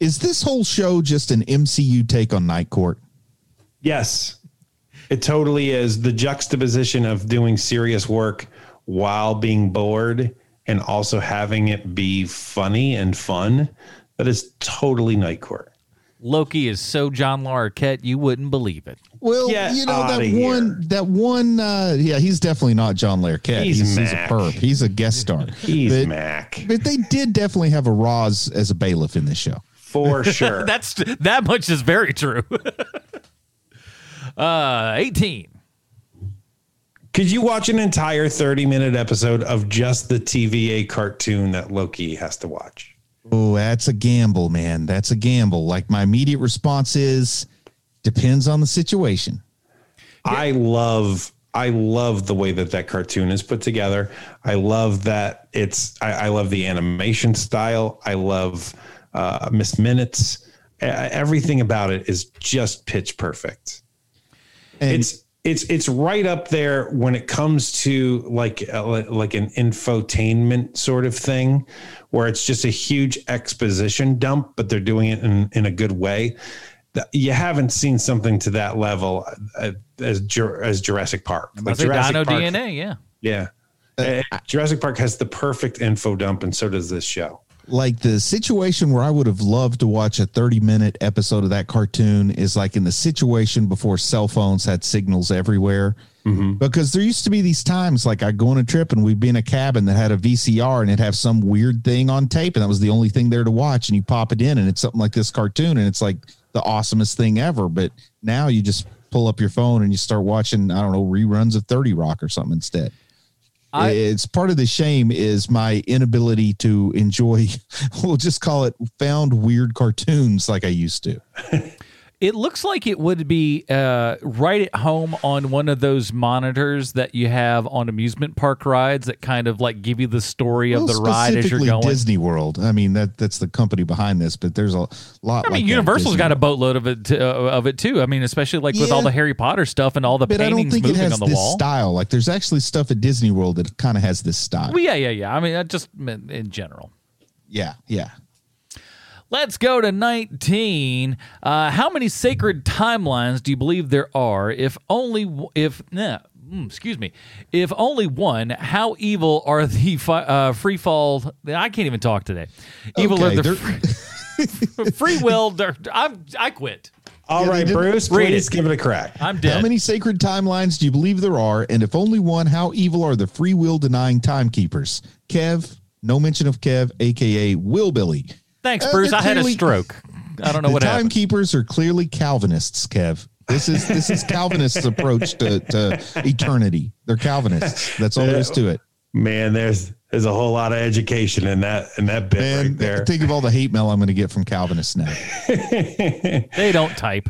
Is this whole show just an MCU take on Night Court? yes, it totally is. The juxtaposition of doing serious work while being bored and also having it be funny and fun. That is totally Night Court. Loki is so John Larroquette, you wouldn't believe it. Well, Get you know that outta here. one. That one. Uh, yeah, he's definitely not John Larroquette. He's He's, he's a Mac. perp. He's a guest star. [LAUGHS] He's but, Mac but they did definitely have a Roz as a bailiff in this show. for [LAUGHS] sure. That's that much is very true. [LAUGHS] uh, eighteen. Could you watch an entire 30 minute episode of just the TVA cartoon that Loki has to watch? Oh, that's a gamble, man. That's a gamble. Like my immediate response is depends on the situation. I love I love the way that that cartoon is put together. I love that it's I, I love the animation style. I love uh, Miss Minutes. Everything about it is just pitch perfect. And it's it's it's right up there when it comes to like uh, like an infotainment sort of thing where it's just a huge exposition dump but they're doing it in, in a good way. You haven't seen something to that level uh, as as Jurassic Park. I say Dino Park, DNA, yeah. yeah. Uh, Jurassic Park has the perfect info dump and so does this show like the situation where I would have loved to watch a 30 minute episode of that cartoon is like in the situation before cell phones had signals everywhere. Mm-hmm. Because there used to be these times like I'd go on a trip and we'd be in a cabin that had a VCR and it'd have some weird thing on tape and that was the only thing there to watch. And you pop it in and it's something like this cartoon and it's like the awesomest thing ever. But now you just pull up your phone and you start watching, I don't know, reruns of 30 Rock or something instead I- it's part of the shame is my inability to enjoy [LAUGHS] we'll just call it found weird cartoons like i used to [LAUGHS] It looks like it would be uh, right at home on one of those monitors that you have on amusement park rides that kind of like give you the story of the ride as you're specifically going. disney world i mean that that's the company behind this but there's a lot I mean, like Universal's got a boatload of it to, uh, of it too. I mean, especially like with all the Harry Potter stuff and all the but i don't paintings moving has on the this wall. style like there's actually stuff at disney world that kind of has this style Well, yeah, yeah, yeah. I mean, I just meant in general. yeah yeah Let's go to 19. Uh, how many sacred timelines do you believe there are? If only, if, nah, mm, excuse me, if only one, how evil are the [LAUGHS] fi- uh, free fall? I can't even talk today. Evil Okay, are the free, [LAUGHS] free will. I'm, I quit. all Yeah, right Bruce Read please it. give it a crack I'm dead. How many sacred timelines do you believe there are? And if only one, how evil are the free will denying timekeepers? Kev, no mention of Kev, aka Will Billy. Thanks, Uh, Bruce. they're I had a stroke. I don't know the what happened. timekeepers are clearly Calvinists, Kev. This is this is Calvinists' [LAUGHS] approach to, to eternity. They're Calvinists. That's all there is to it. man there's there's a whole lot of education in that in that bit And right there think of all the hate mail I'm going to get from Calvinists now. [LAUGHS] They don't type.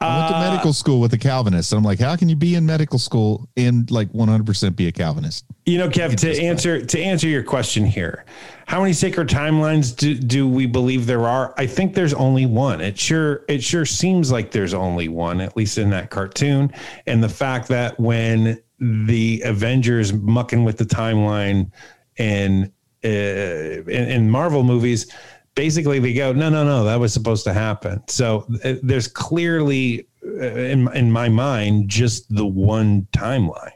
I went to medical school with a Calvinist. And I'm like, how can you be in medical school and like 100% be a Calvinist? You know, Kev, to answer to answer your question here, how many sacred timelines do, do we believe there are? I think there's only one. It sure it sure seems like there's only one, at least in that cartoon. And the fact that when the Avengers mucking with the timeline and uh, in, in Marvel movies, basically they go, no, no, no, that was supposed to happen. So uh, there's clearly uh, in in my mind just the one timeline.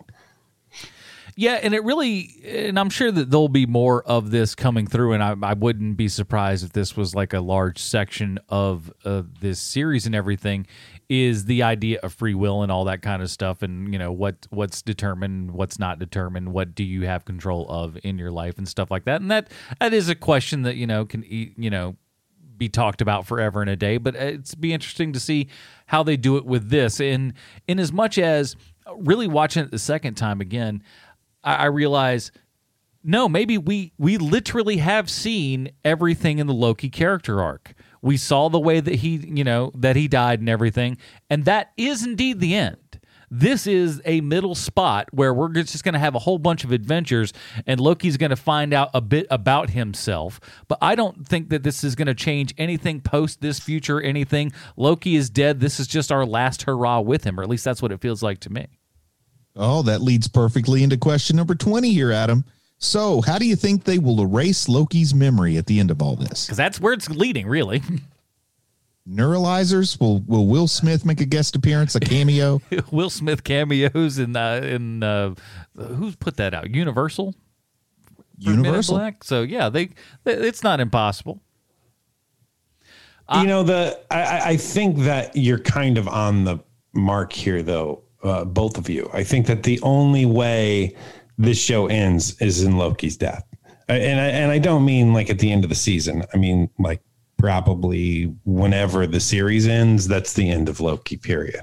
Yeah, and it really, and I'm sure that there'll be more of this coming through, and I, I wouldn't be surprised if this was like a large section of uh, this series and everything. Is the idea of free will and all that kind of stuff, and you know what what's determined, what's not determined, what do you have control of in your life, and stuff like that. And that that is a question that you know can you know be talked about forever and a day. But it's be interesting to see how they do it with this. In in as much as really watching it the second time again, I, I realize no, maybe we we literally have seen everything in the Loki character arc. We saw the way that he, you know, that he died and everything, and that is indeed the end. This is a middle spot where we're just going to have a whole bunch of adventures, and Loki's going to find out a bit about himself. But I don't think that this is going to change anything post this future. Anything Loki is dead. This is just our last hurrah with him, or at least that's what it feels like to me. Oh, that leads perfectly into question number 20 here, Adam. So, how do you think they will erase Loki's memory at the end of all this? Because that's where it's leading, really. Neuralizers? Will Will Will Smith make a guest appearance, a cameo? [LAUGHS] Will Smith cameos in uh, in uh, who's put that out? Universal. for Men in Universal? Black? So yeah, they, they it's not impossible. you know the I, I think that you're kind of on the mark here, though. Uh, both of you. I think that the only way this show ends is in Loki's death, and I, and I don't mean like at the end of the season. I mean like probably whenever the series ends. That's the end of Loki. Period.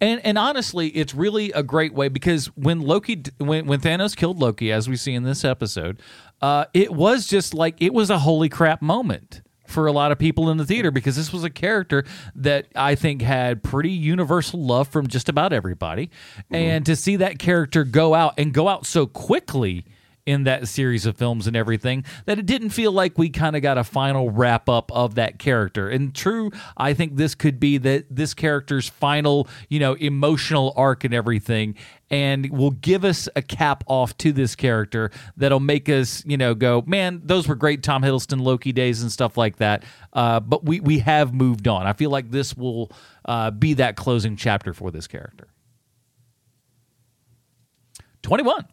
And and honestly, it's really a great way because when Loki when when Thanos killed Loki, as we see in this episode, uh, it was just like it was a holy crap moment for a lot of people in the theater because this was a character that I think had pretty universal love from just about everybody. Mm-hmm. And to see that character go out and go out so quickly in that series of films and everything that it didn't feel like we kind of got a final wrap up of that character. And true, I think this could be that this character's final, you know, emotional arc and everything and will give us a cap off to this character that'll make us, you know, go, man, those were great Tom Hiddleston Loki days and stuff like that. Uh, but we we have moved on. I feel like this will uh, be that closing chapter for this character. Twenty one.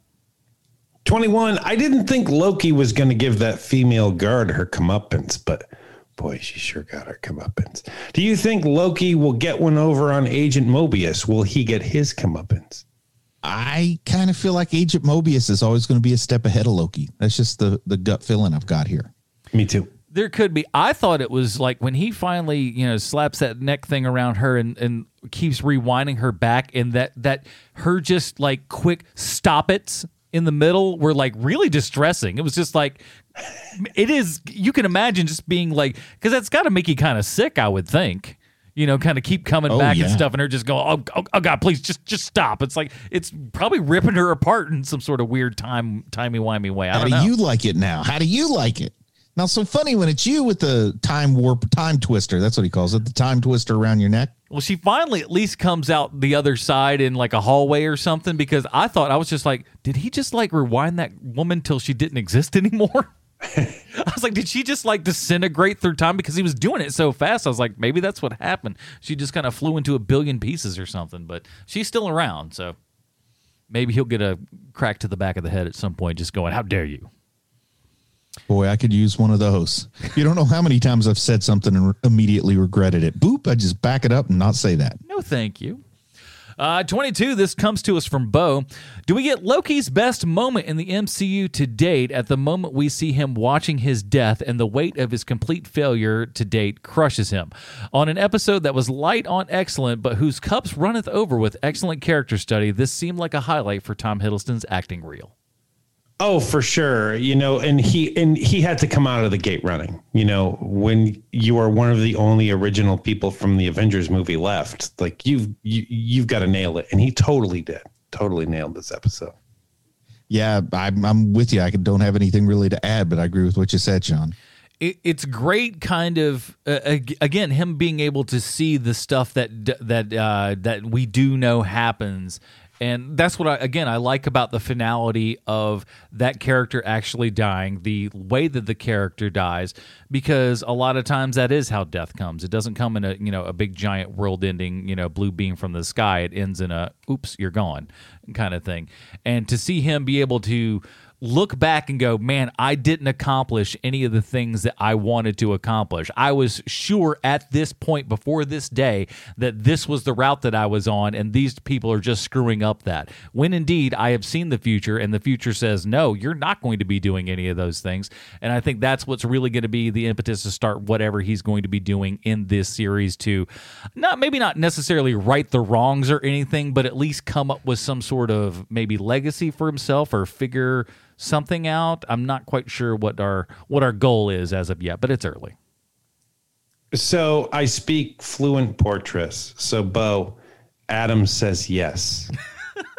21. I didn't think Loki was going to give that female guard her comeuppance, but boy, she sure got her comeuppance. Do you think Loki will get one over on Agent Mobius? Will he get his comeuppance? I kind of feel like Agent Mobius is always going to be a step ahead of Loki. That's just the the gut feeling I've got here. Me too. There could be. I thought it was like when he finally, you know, slaps that neck thing around her and, and keeps rewinding her back, and that that her just like quick stop it in the middle were like really distressing. It was just like it is. You can imagine just being like because that's got to make you kind of sick. I would think. You know, kind of keep coming oh, back yeah. and stuff, and her just go, oh, oh, oh, God, please, just just stop. It's like it's probably ripping her apart in some sort of weird time timey wimey way. I How do know. you like it now? How do you like it? Now, so funny when it's you with the time warp, time twister. That's what he calls it, the time twister around your neck. Well, she finally at least comes out the other side in like a hallway or something because I thought I was just like, did he just like rewind that woman till she didn't exist [LAUGHS] anymore? I was like, did she just like disintegrate through time because he was doing it so fast? I was like, maybe that's what happened. She just kind of flew into a billion pieces or something, but she's still around, so maybe he'll get a crack to the back of the head at some point, just going, "How dare you!" Boy, I could use one of those. You don't know how many times I've said something and immediately regretted it. Boop, I just back it up and not say that. No, thank you. Uh, 22, this comes to us from Bo. Do we get Loki's best moment in the MCU to date at the moment we see him watching his death and the weight of his complete failure to date crushes him? On an episode that was light on excellent, but whose cups runneth over with excellent character study, this seemed like a highlight for Tom Hiddleston's acting reel. Oh, for sure. You know, and he and he had to come out of the gate running. You know, when you are one of the only original people from the Avengers movie left, like you've you, you've got to nail it, and he totally did. Totally nailed this episode. Yeah, I'm I'm with you. I don't have anything really to add, but I agree with what you said, Sean. it's great, kind of uh, again him being able to see the stuff that that uh, that we do know happens and that's what I again I like about the finality of that character actually dying, the way that the character dies, because a lot of times that is how death comes. It doesn't come in a you know a big giant world ending you know blue beam from the sky. It ends in a oops you're gone kind of thing. And to see him be able to look back and go, man, I didn't accomplish any of the things that I wanted to accomplish. I was sure at this point before this day that this was the route that I was on, and these people are just screwing up that. When indeed I have seen the future, and the future says, no, you're not going to be doing any of those things. And I think that's what's really going to be the impetus to start whatever he's going to be doing in this series to not maybe not necessarily right the wrongs or anything, but at least come up with some sort of maybe legacy for himself or figure something out. I'm not quite sure what our what our goal is as of yet, but it's early. So I speak fluent Portress. So Bo, Adam says yes.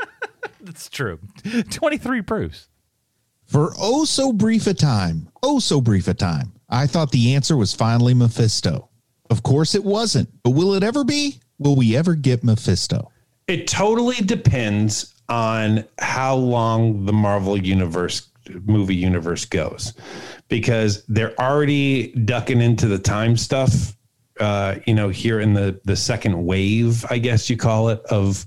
[LAUGHS] That's true. [LAUGHS] 23 Bruce. For oh so brief a time, oh so brief a time, I thought the answer was finally Mephisto. Of course it wasn't, but will it ever be? Will we ever get Mephisto? It totally depends on how long the Marvel universe movie universe goes because they're already ducking into the time stuff uh, you know here in the the second wave i guess you call it of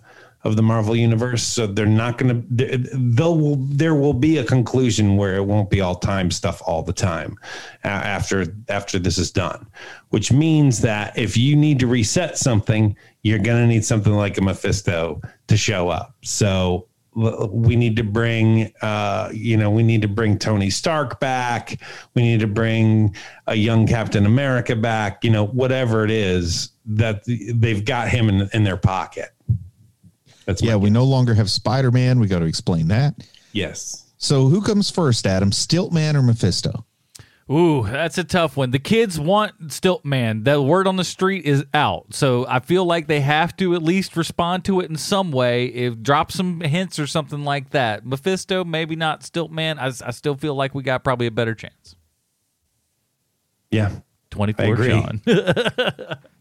of the Marvel universe. So they're not going to. They'll there will be a conclusion where it won't be all time stuff all the time after after this is done, which means that if you need to reset something, you're going to need something like a Mephisto to show up. So we need to bring uh, you know we need to bring tony stark back we need to bring a young captain america back you know whatever it is that they've got him in, in their pocket that's yeah. We no longer have Spider Man. We got to explain that. Yes. So who comes first, Adam? Stiltman or Mephisto? Ooh, that's a tough one. The kids want Stiltman, The word on the street is out. So I feel like they have to at least respond to it in some way. If drop some hints or something like that. Mephisto, maybe not Stiltman. I, I still feel like we got probably a better chance. Yeah. 24 Sean. [LAUGHS]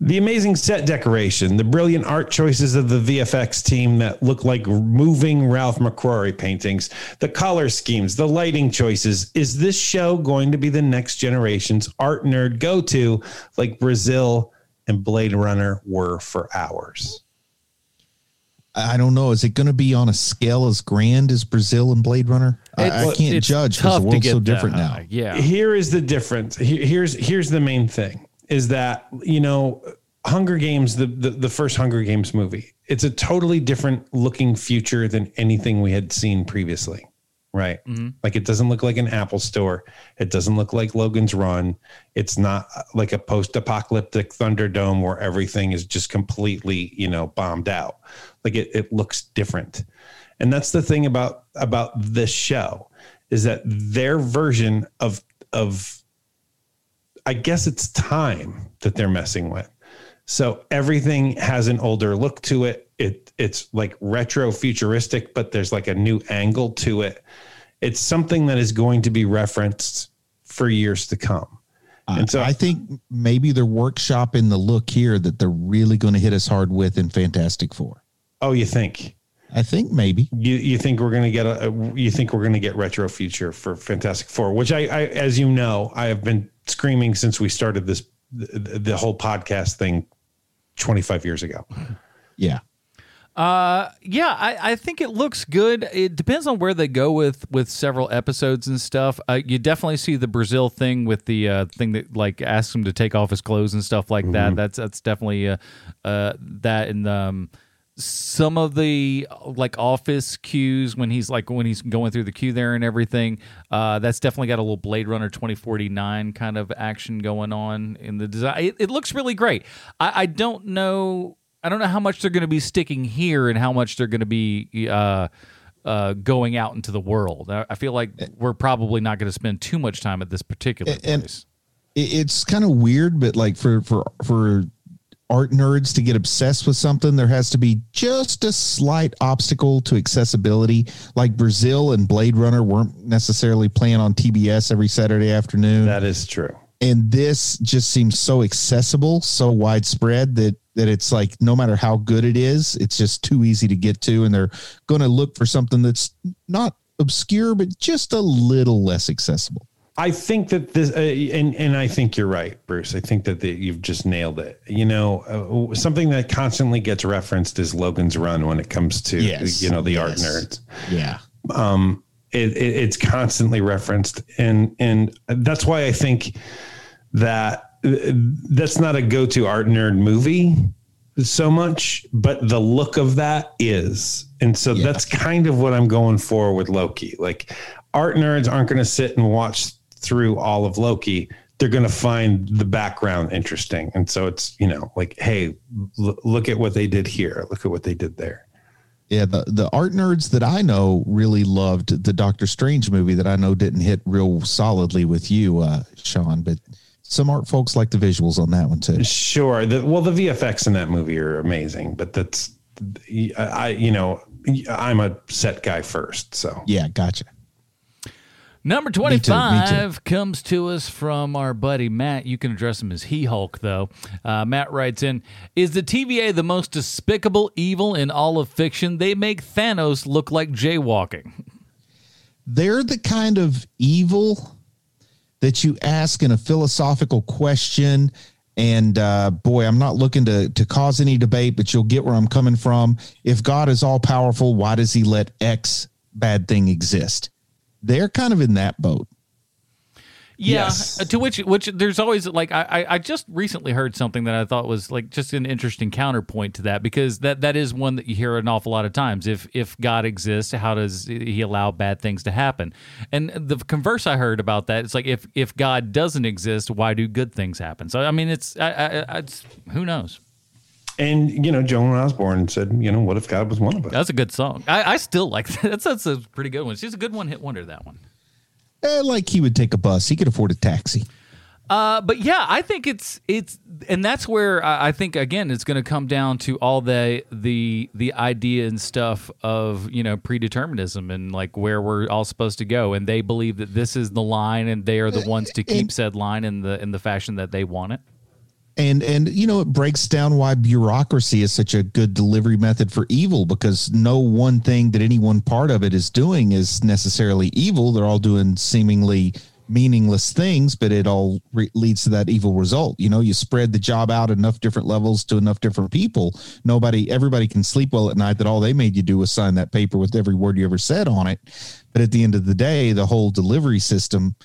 The amazing set decoration, the brilliant art choices of the VFX team that look like moving Ralph McQuarrie paintings, the color schemes, the lighting choices. Is this show going to be the next generation's art nerd go to, like Brazil and Blade Runner were for ours? I don't know. Is it going to be on a scale as grand as Brazil and Blade Runner? I, I, can't judge because the world's so different now. Yeah. Here is the difference. here's here's the main thing is that you know Hunger Games, the, the, the first Hunger Games movie, it's a totally different looking future than anything we had seen previously. Right. Mm-hmm. Like it doesn't look like an Apple store. It doesn't look like Logan's Run. It's not like a post apocalyptic Thunderdome where everything is just completely, you know, bombed out. Like it, it looks different. And that's the thing about about this show is that their version of of I guess it's time that they're messing with. So everything has an older look to it. It it's like retro futuristic, but there's like a new angle to it. It's something that is going to be referenced for years to come. And so I think maybe they're workshopping the look here that they're really going to hit us hard with in Fantastic Four. Oh, you think? I think maybe you you think we're going to get a, a you think we're going to get retro future for Fantastic Four, which I, I as you know I have been screaming since we started this the, the whole podcast thing 25 years ago. Yeah. Uh, yeah, I, I think it looks good. It depends on where they go with with several episodes and stuff. Uh, you definitely see the Brazil thing with the uh, thing that like asks him to take off his clothes and stuff like mm-hmm. that. That's that's definitely uh, uh that and um some of the like office cues when he's like when he's going through the queue there and everything uh, that's definitely got a little blade runner 2049 kind of action going on in the design it, it looks really great. I, I, don't know i don't know how much they're going to be sticking here and how much they're going to be uh, uh, going out into the world. I, I feel like we're probably not going to spend too much time at this particular and, place. it's kind of weird but like for for for art nerds to get obsessed with something, there has to be just a slight obstacle to accessibility. Like Brazil and Blade Runner weren't necessarily playing on TBS every Saturday afternoon. That is true. And this just seems so accessible, so widespread that that it's like no matter how good it is, it's just too easy to get to, and they're going to look for something that's not obscure but just a little less accessible. I think that this, uh, and and I think you're right, Bruce. I think that the, you've just nailed it. You know, uh, something that constantly gets referenced is Logan's Run when it comes to yes. you know the yes. art nerds. Yeah. Um, it, it, it's constantly referenced, and and that's why I think that uh, that's not a go-to art nerd movie so much, but the look of that is, and so yeah. that's kind of what I'm going for with Loki. Like, art nerds aren't going to sit and watch through all of Loki, they're going to find the background interesting. And so it's, you know, like, hey, l- look at what they did here. Look at what they did there. Yeah, the, the art nerds that I know really loved the Doctor Strange movie that I know didn't hit real solidly with you, uh, Sean, but some art folks like the visuals on that one too. Sure. The, well, the VFX in that movie are amazing, but that's, I, you know, I'm a set guy first. So, yeah, gotcha. Number 25 me too, me too. comes to us from our buddy Matt. You can address him as He Hulk, though. Uh, Matt writes in Is the TVA the most despicable evil in all of fiction? They make Thanos look like jaywalking. They're the kind of evil that you ask in a philosophical question And uh, boy, I'm not looking to to cause any debate, but you'll get where I'm coming from. If God is all powerful, why does He let X bad thing exist? They're kind of in that boat. Yeah. Yes. uh, To which which there's always like I I- I just recently heard something that I thought was like just an interesting counterpoint to that because that that is one that you hear an awful lot of times. If if God exists, how does he allow bad things to happen? And the converse I heard about that it's like if if God doesn't exist, why do good things happen? So I mean it's I, I, I- it's who knows. And you know, Joan Osborne said, you know, what if God was one of us? That's a good song. I, I still like [LAUGHS] that. That's, that's a pretty good one. She's a good one hit wonder that one. Eh, like he would take a bus, he could afford a taxi. Uh, but yeah, I think it's it's, and that's where I I think again it's going to come down to all the the the idea and stuff of you know predeterminism and like where we're all supposed to go, and they believe that this is the line, and they are the ones to keep said line in the in the fashion that they want it. And and you know it breaks down why bureaucracy is such a good delivery method for evil because no one thing that any one part of it is doing is necessarily evil. They're all doing seemingly meaningless things but it all re- leads to that evil result. You know you spread the job out enough different levels to enough different people. Nobody everybody can sleep well at night that all they made you do was sign that paper with every word you ever said on it. But at the end of the day the whole delivery system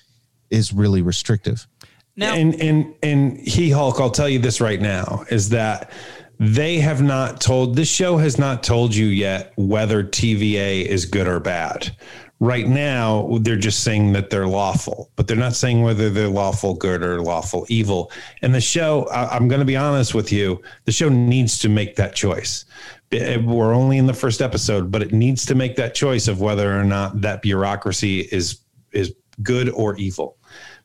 is really restrictive Now, and and and he Hulk, I'll tell you this right now is that they have not told this show has not told you yet whether TVA is good or bad. Right now, they're just saying that they're lawful, but they're not saying whether they're lawful good or lawful evil. And the show, I, I'm going to be honest with you, the show needs to make that choice. We're only in the first episode, but it needs to make that choice of whether or not that bureaucracy is is good or evil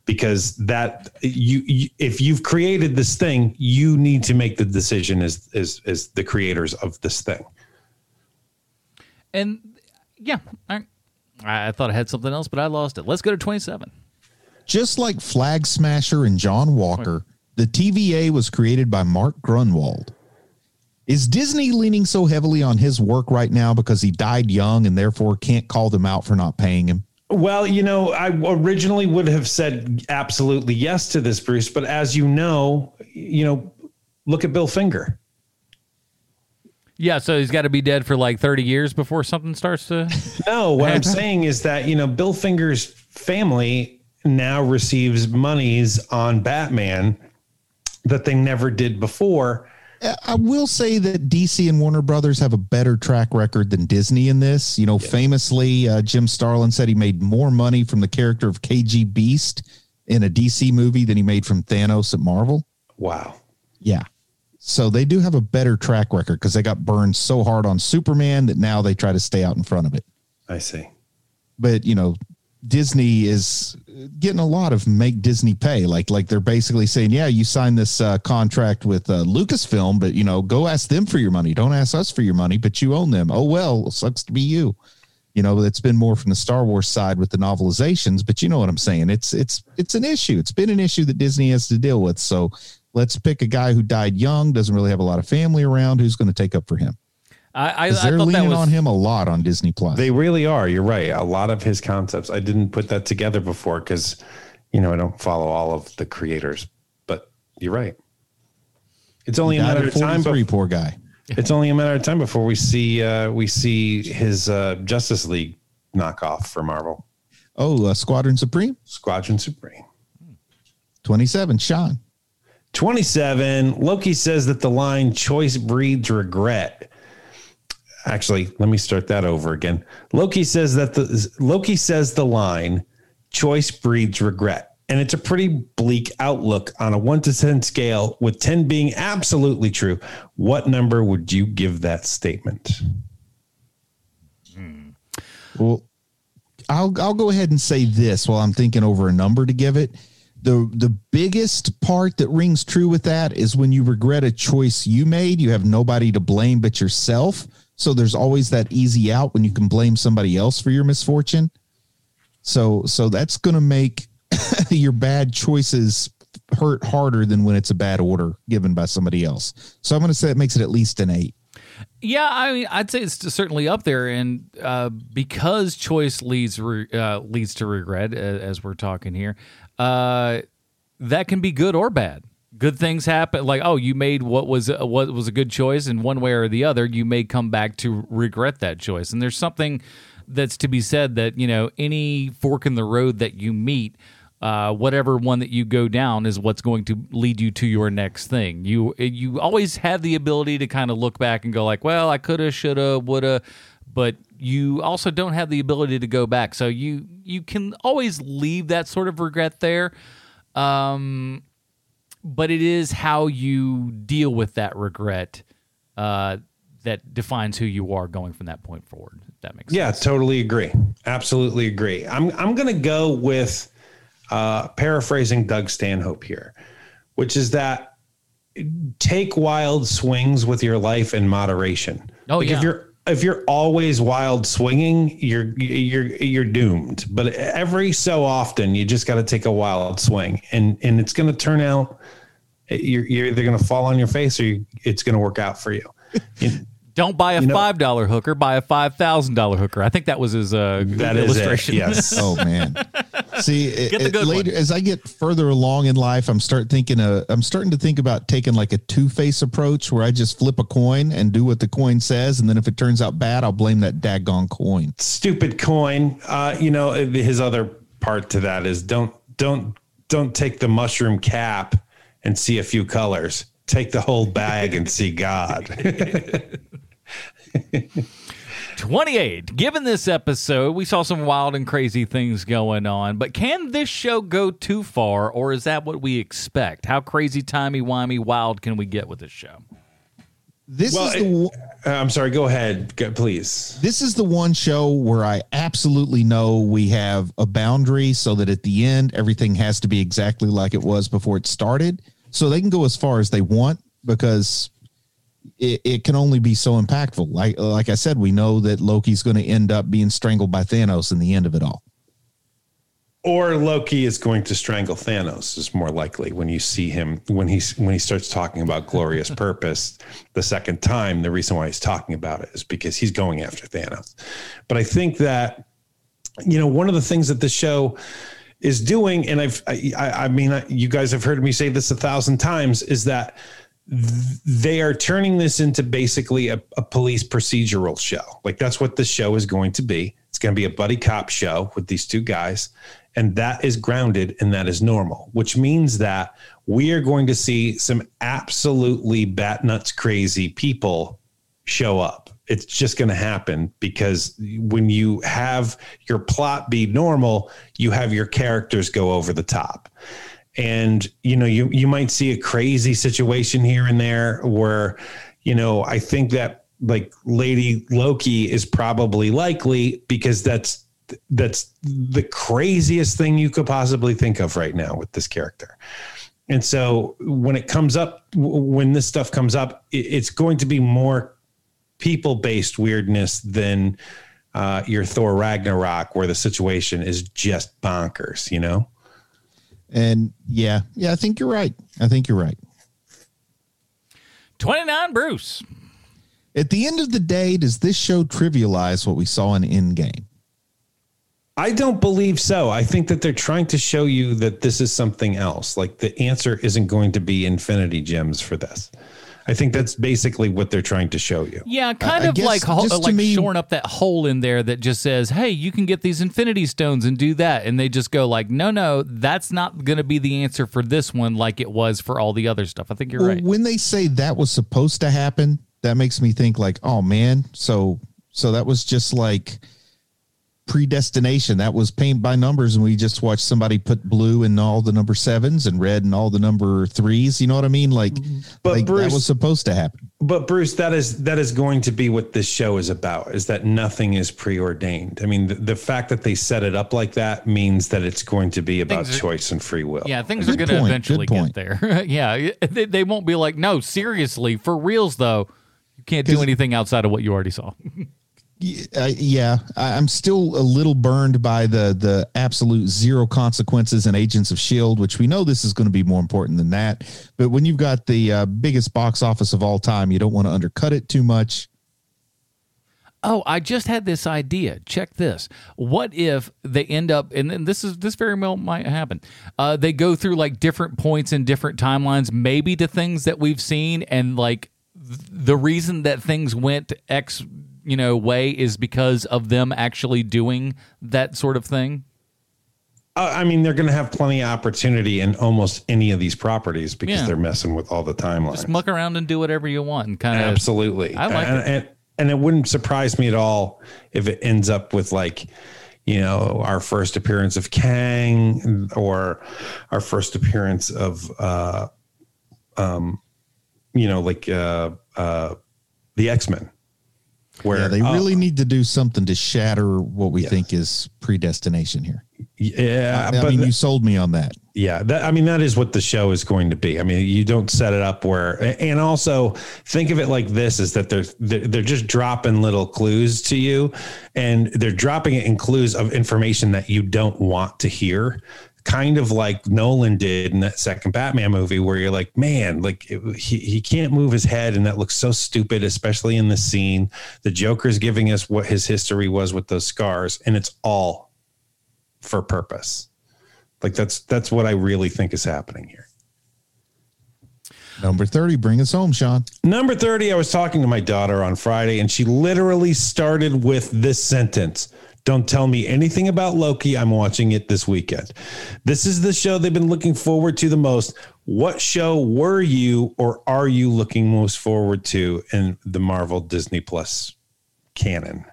because that you, you if you've created this thing you need to make the decision as as as the creators of this thing and yeah, I, I thought I had something else, but I lost it. Let's go to twenty seven. Just like Flag Smasher and John Walker, the TVA was created by Mark Gruenwald. Is Disney leaning so heavily on his work right now because he died young and therefore can't call them out for not paying him? Well you know i originally would have said absolutely yes to this bruce but as you know you know look at bill finger Yeah, so he's got to be dead for like thirty years before something starts to. [LAUGHS] no what i'm saying is that you know bill finger's family now receives monies on batman that they never did before I will say that DC and Warner Brothers have a better track record than Disney in this. You know, famously, uh, Jim Starlin said he made more money from the character of KG Beast in a DC movie than he made from Thanos at Marvel. wow Yeah. So they do have a better track record because they got burned so hard on Superman that now they try to stay out in front of it. i see But, you know, Disney is getting a lot of make Disney pay. Like, like they're basically saying, yeah, you signed this uh, contract with uh, Lucasfilm, but you know, go ask them for your money. Don't ask us for your money, but you own them. Oh well, sucks to be you. You know, it's been more from the Star Wars side with the novelizations, but you know what I'm saying. It's it's it's an issue. It's been an issue that Disney has to deal with. So let's pick a guy who died young, doesn't really have a lot of family around, who's going to take up for him. I, I, I 'Cause they're thought that leaning was on him a lot on Disney Plus. They really are. You're right. A lot of his concepts. I didn't put that together before because, you know, I don't follow all of the creators. But you're right. It's only a matter of time. 43, Before, poor guy. it's only a matter of time before we see uh, we see his uh, Justice League knockoff for Marvel, Oh, uh, Squadron Supreme, Squadron Supreme. 27, Sean. 27. Loki says that the line choice breeds regret. Actually, let me start that over again. Loki says that the Loki says the line choice breeds regret. And it's a pretty bleak outlook on a 1 to 10 scale with 10 being absolutely true. What number would you give that statement? Hmm. Well, I'll I'll go ahead and say this while I'm thinking over a number to give it. The the biggest part that rings true with that is when you regret a choice you made, you have nobody to blame but yourself. So there's always that easy out when you can blame somebody else for your misfortune. So so that's going to make [LAUGHS] your bad choices hurt harder than when it's a bad order given by somebody else. So I'm going to say it makes it at least an 8. Yeah, I mean, I'd say it's certainly up there, and uh, because choice leads re- uh, leads to regret, uh, as we're talking here, uh, that can be good or bad. Good things happen. Like, oh, you made what was what was a good choice, and one way or the other, you may come back to regret that choice. And there's something that's to be said that you know any fork in the road that you meet. Uh, whatever one that you go down is what's going to lead you to your next thing. You you always have the ability to kind of look back and go like, well, I coulda, shoulda, woulda, but you also don't have the ability to go back. So you you can always leave that sort of regret there. Um, but it is how you deal with that regret uh, that defines who you are going from that point forward. That makes Yeah, sense. totally agree. Absolutely agree. I'm I'm going to go with uh, paraphrasing Doug Stanhope here, which is that take wild swings with your life in moderation. Oh, Like, yeah. If you're if you're always wild swinging, you're you're you're doomed. But every so often, you just got to take a wild swing, and and it's going to turn out you're you're either going to fall on your face or you, it's going to work out for you. You- [LAUGHS] Don't buy a know- five dollar hooker. Buy a five thousand dollar hooker. I think that was his uh, That is it. illustration. Yes. [LAUGHS] Oh man. See, [LAUGHS] it, Get the it- later one. as I get further along in life, I'm start thinking. Uh, I'm starting to think about taking like a two face approach, where I just flip a coin and do what the coin says, and then if it turns out bad, I'll blame that daggone coin. stupid coin. Uh, you know, his other part to that is don't don't don't take the mushroom cap and see a few colors. Take the whole bag and see God. [LAUGHS] 28. Given this episode, we saw some wild and crazy things going on, but can this show go too far, or is that what we expect? How crazy, timey, wimey, wild can we get with this show? This well, is the one- uh, I'm sorry. Go ahead, go, please. this is the one show where I absolutely know we have a boundary, so that at the end everything has to be exactly like it was before it started, so they can go as far as they want because it, it can only be so impactful. Like like I said, we know that Loki's going to end up being strangled by Thanos in the end of it all. Or Loki is going to strangle Thanos. Is more likely when you see him when he's when he starts talking about glorious [LAUGHS] purpose the second time. The reason why he's talking about it is because he's going after Thanos. But I think that you know one of the things that the show is doing, and I've I, I mean you guys have heard me say this a thousand times, is that they are turning this into basically a, a police procedural show. Like that's what this show is going to be. It's going to be a buddy cop show with these two guys, and that is grounded and that is normal, which means that we are going to see some absolutely bat nuts crazy people show up. It's just going to happen because when you have your plot be normal, you have your characters go over the top. And you know, you you might see a crazy situation here and there where, you know, I think that like Lady Loki is probably likely because that's that's the craziest thing you could possibly think of right now with this character. And so when it comes up, when this stuff comes up, it's going to be more people based weirdness than uh, your Thor Ragnarok, where the situation is just bonkers, you know? And yeah, yeah, I think you're right. I think you're right. 29, Bruce. At the end of the day, does this show trivialize what we saw in Endgame? I don't believe so. I think that they're trying to show you that this is something else. Like the answer isn't going to be infinity gems for this. I think that's basically what they're trying to show you. Yeah, kind I of like ho- like me- shoring up that hole in there that just says, "Hey, you can get these Infinity Stones and do that," and they just go like, "No, no, that's not going to be the answer for this one, like it was for all the other stuff." I think you're Well, right. When they say that was supposed to happen, that makes me think like, oh man, so so that was just like predestination. That was paint by numbers, and we just watched somebody put blue in all the number sevens and red in all the number threes. You know what I mean? Like, mm-hmm. But like that Bruce- was supposed to happen. But Bruce, that is that is going to be what this show is about. Is that nothing is preordained? I mean, the, the fact that they set it up like that means that it's going to be about Things are- choice and free will. Yeah, things are going to eventually good get there. [LAUGHS] yeah, they, they won't be like, "No, seriously, for reals though, you can't do anything outside of what you already saw." [LAUGHS] Yeah, I'm still a little burned by the the absolute zero consequences in Agents of Shield, which we know this is going to be more important than that. But when you've got the uh, biggest box office of all time, you don't want to undercut it too much. oh, I just had this idea. Check this. What if they end up, and then this is this very well might happen. Uh, they go through like different points in different timelines, maybe to things that we've seen, and like th- the reason that things went X, you know, way is because of them actually doing that sort of thing. Uh, I mean, they're going to have plenty of opportunity in almost any of these properties because Yeah. they're messing with all the timelines. Just muck around and do whatever you want, and kind of Absolutely. I like and, it. And, and it wouldn't surprise me at all if it ends up with like, you know, our first appearance of Kang or our first appearance of, uh, um, you know, like uh, uh, the X Men. Where Yeah, they really uh, need to do something to shatter what we think is predestination here. yeah, I but mean, you sold me on that. Yeah, that, I mean that is what the show is going to be. I mean, you don't set it up where, and also think of it like this: is that they're they're just dropping little clues to you, and they're dropping it in clues of information that you don't want to hear. Kind of like Nolan did in that second Batman movie, where you're like, man, like it, he he can't move his head, and that looks so stupid, especially in the scene. The Joker's giving us what his history was with those scars, and it's all for purpose. Like that's that's what I really think is happening here. Number 30, bring us home, Sean. Number 30, I was talking to my daughter on Friday and she literally started with this sentence. Don't tell me anything about Loki. I'm watching it this weekend. This is the show they've been looking forward to the most. What show were you or are you looking most forward to in the Marvel Disney Plus canon?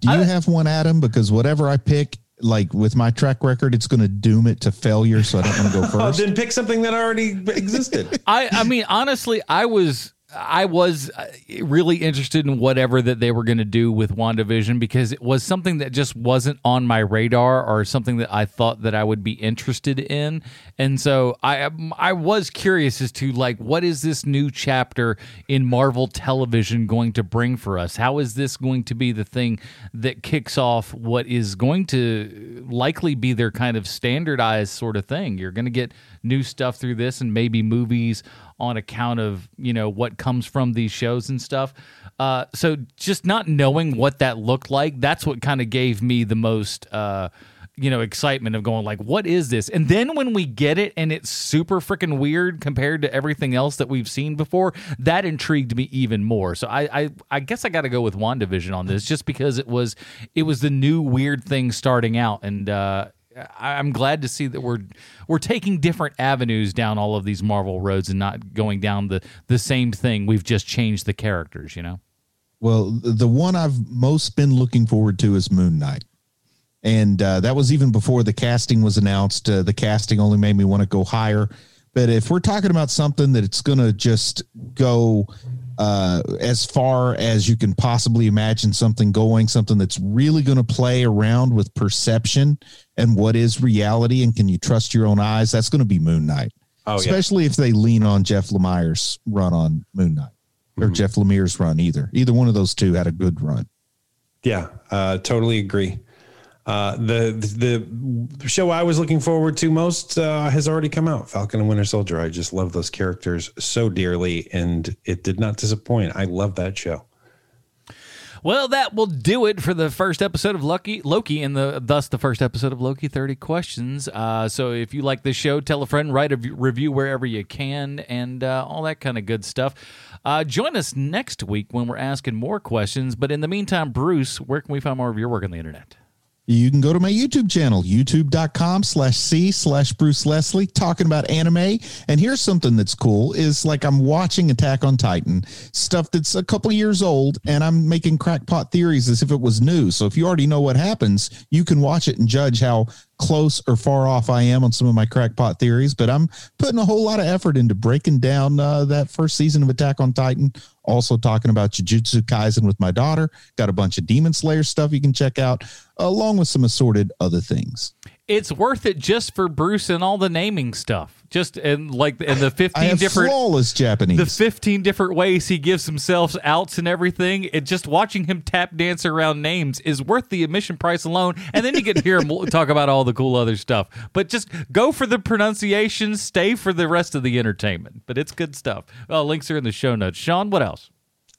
Do you have one, Adam? Because whatever I pick, like with my track record, it's going to doom it to failure. So I don't want to go [LAUGHS] Oh, first. then pick something that already existed. [LAUGHS] I I mean honestly, I was I was uh, really interested in whatever that they were going to do with WandaVision because it was something that just wasn't on my radar or something that I thought that I would be interested in. And so I um, I was curious as to like what is this new chapter in Marvel television going to bring for us? How is this going to be the thing that kicks off what is going to likely be their kind of standardized sort of thing? You're going to get new stuff through this and maybe movies on account of you know what comes from these shows and stuff. Uh, so just not knowing what that looked like, that's what kind of gave me the most. Uh, you know, excitement of going like, what is this? And then when we get it and it's super freaking weird compared to everything else that we've seen before, that intrigued me even more. So I, I, I guess I got to go with WandaVision on this, just because it was, it was the new weird thing starting out, and uh, I'm glad to see that we're we're taking different avenues down all of these Marvel roads and not going down the the same thing. We've just changed the characters, you know. Well, the one I've most been looking forward to is Moon Knight. And uh, that was even before the casting was announced. Uh, the casting only made me want to go higher. But if we're talking about something that it's going to just go uh, as far as you can possibly imagine something going, something that's really going to play around with perception and what is reality, and can you trust your own eyes? That's going to be Moon Knight. Oh, yeah. Especially if they lean on Jeff Lemire's run on Moon Knight or Jeff Lemire's run either. Either one of those two had a good run. Yeah, uh, totally agree. Uh, the the show I was looking forward to most uh, has already come out. Falcon and Winter Soldier. I just love those characters so dearly, and it did not disappoint. I love that show. Well, that will do it for the first episode of Lucky Loki, and the thus the first episode of Loki Thirty Questions. Uh, so if you like this show, tell a friend, write a review wherever you can, and uh, all that kind of good stuff. Uh, join us next week when we're asking more questions. But in the meantime, Bruce, where can we find more of your work on the internet? You can go to my YouTube channel, youtube.com slash C slash Bruce Leslie, talking about anime. And here's something that's cool is like I'm watching Attack on Titan, stuff that's a couple years old, and I'm making crackpot theories as if it was new. So if you already know what happens, you can watch it and judge how close or far off I am on some of my crackpot theories. But I'm putting a whole lot of effort into breaking down uh, that first season of Attack on Titan. Also talking about Jujutsu Kaisen with my daughter. Got a bunch of Demon Slayer stuff you can check out, along with some assorted other things. It's worth it just for Bruce and all the naming stuff. Just and like and the I fifteen have different flawless Japanese. the 15 different ways he gives himself outs and everything it just watching him tap dance around names is worth the admission price alone. And then you get to hear him [LAUGHS] talk about all the cool other stuff. But just go for the pronunciation stay for the rest of the entertainment. But it's good stuff. Well links are in the show notes. Sean what else?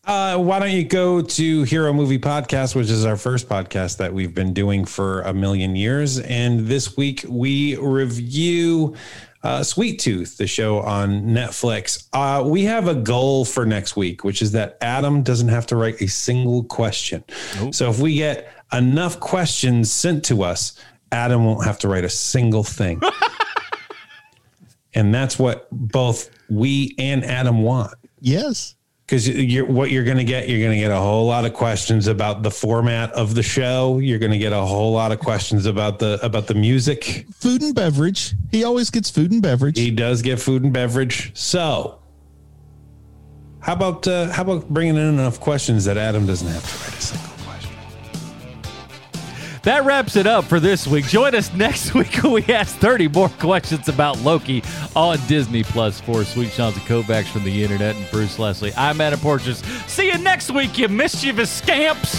Uh, why don't you go to Hero Movie Podcast, which is our first podcast that we've been doing for a million years. And this week we review uh, Sweet Tooth, the show on Netflix. Uh, we have a goal for next week, which is that Adam doesn't have to write a single question. So if we get enough questions sent to us, Adam won't have to write a single thing. [LAUGHS] and that's what both we and Adam want Yes. Because you're what you're going to get you're going to get a whole lot of questions about the format of the show you're going to get a whole lot of questions about the about the music Food and beverage. He always gets food and beverage. he does get food and beverage so how about uh, how about bringing in enough questions that adam doesn't have to write a single That wraps it up for this week. Join us next [LAUGHS] week when we ask 30 more questions about Loki on Disney Plus for Sweet and Kovacs from the internet and Bruce Leslie. I'm Adam Porches. See you next week, you mischievous scamps.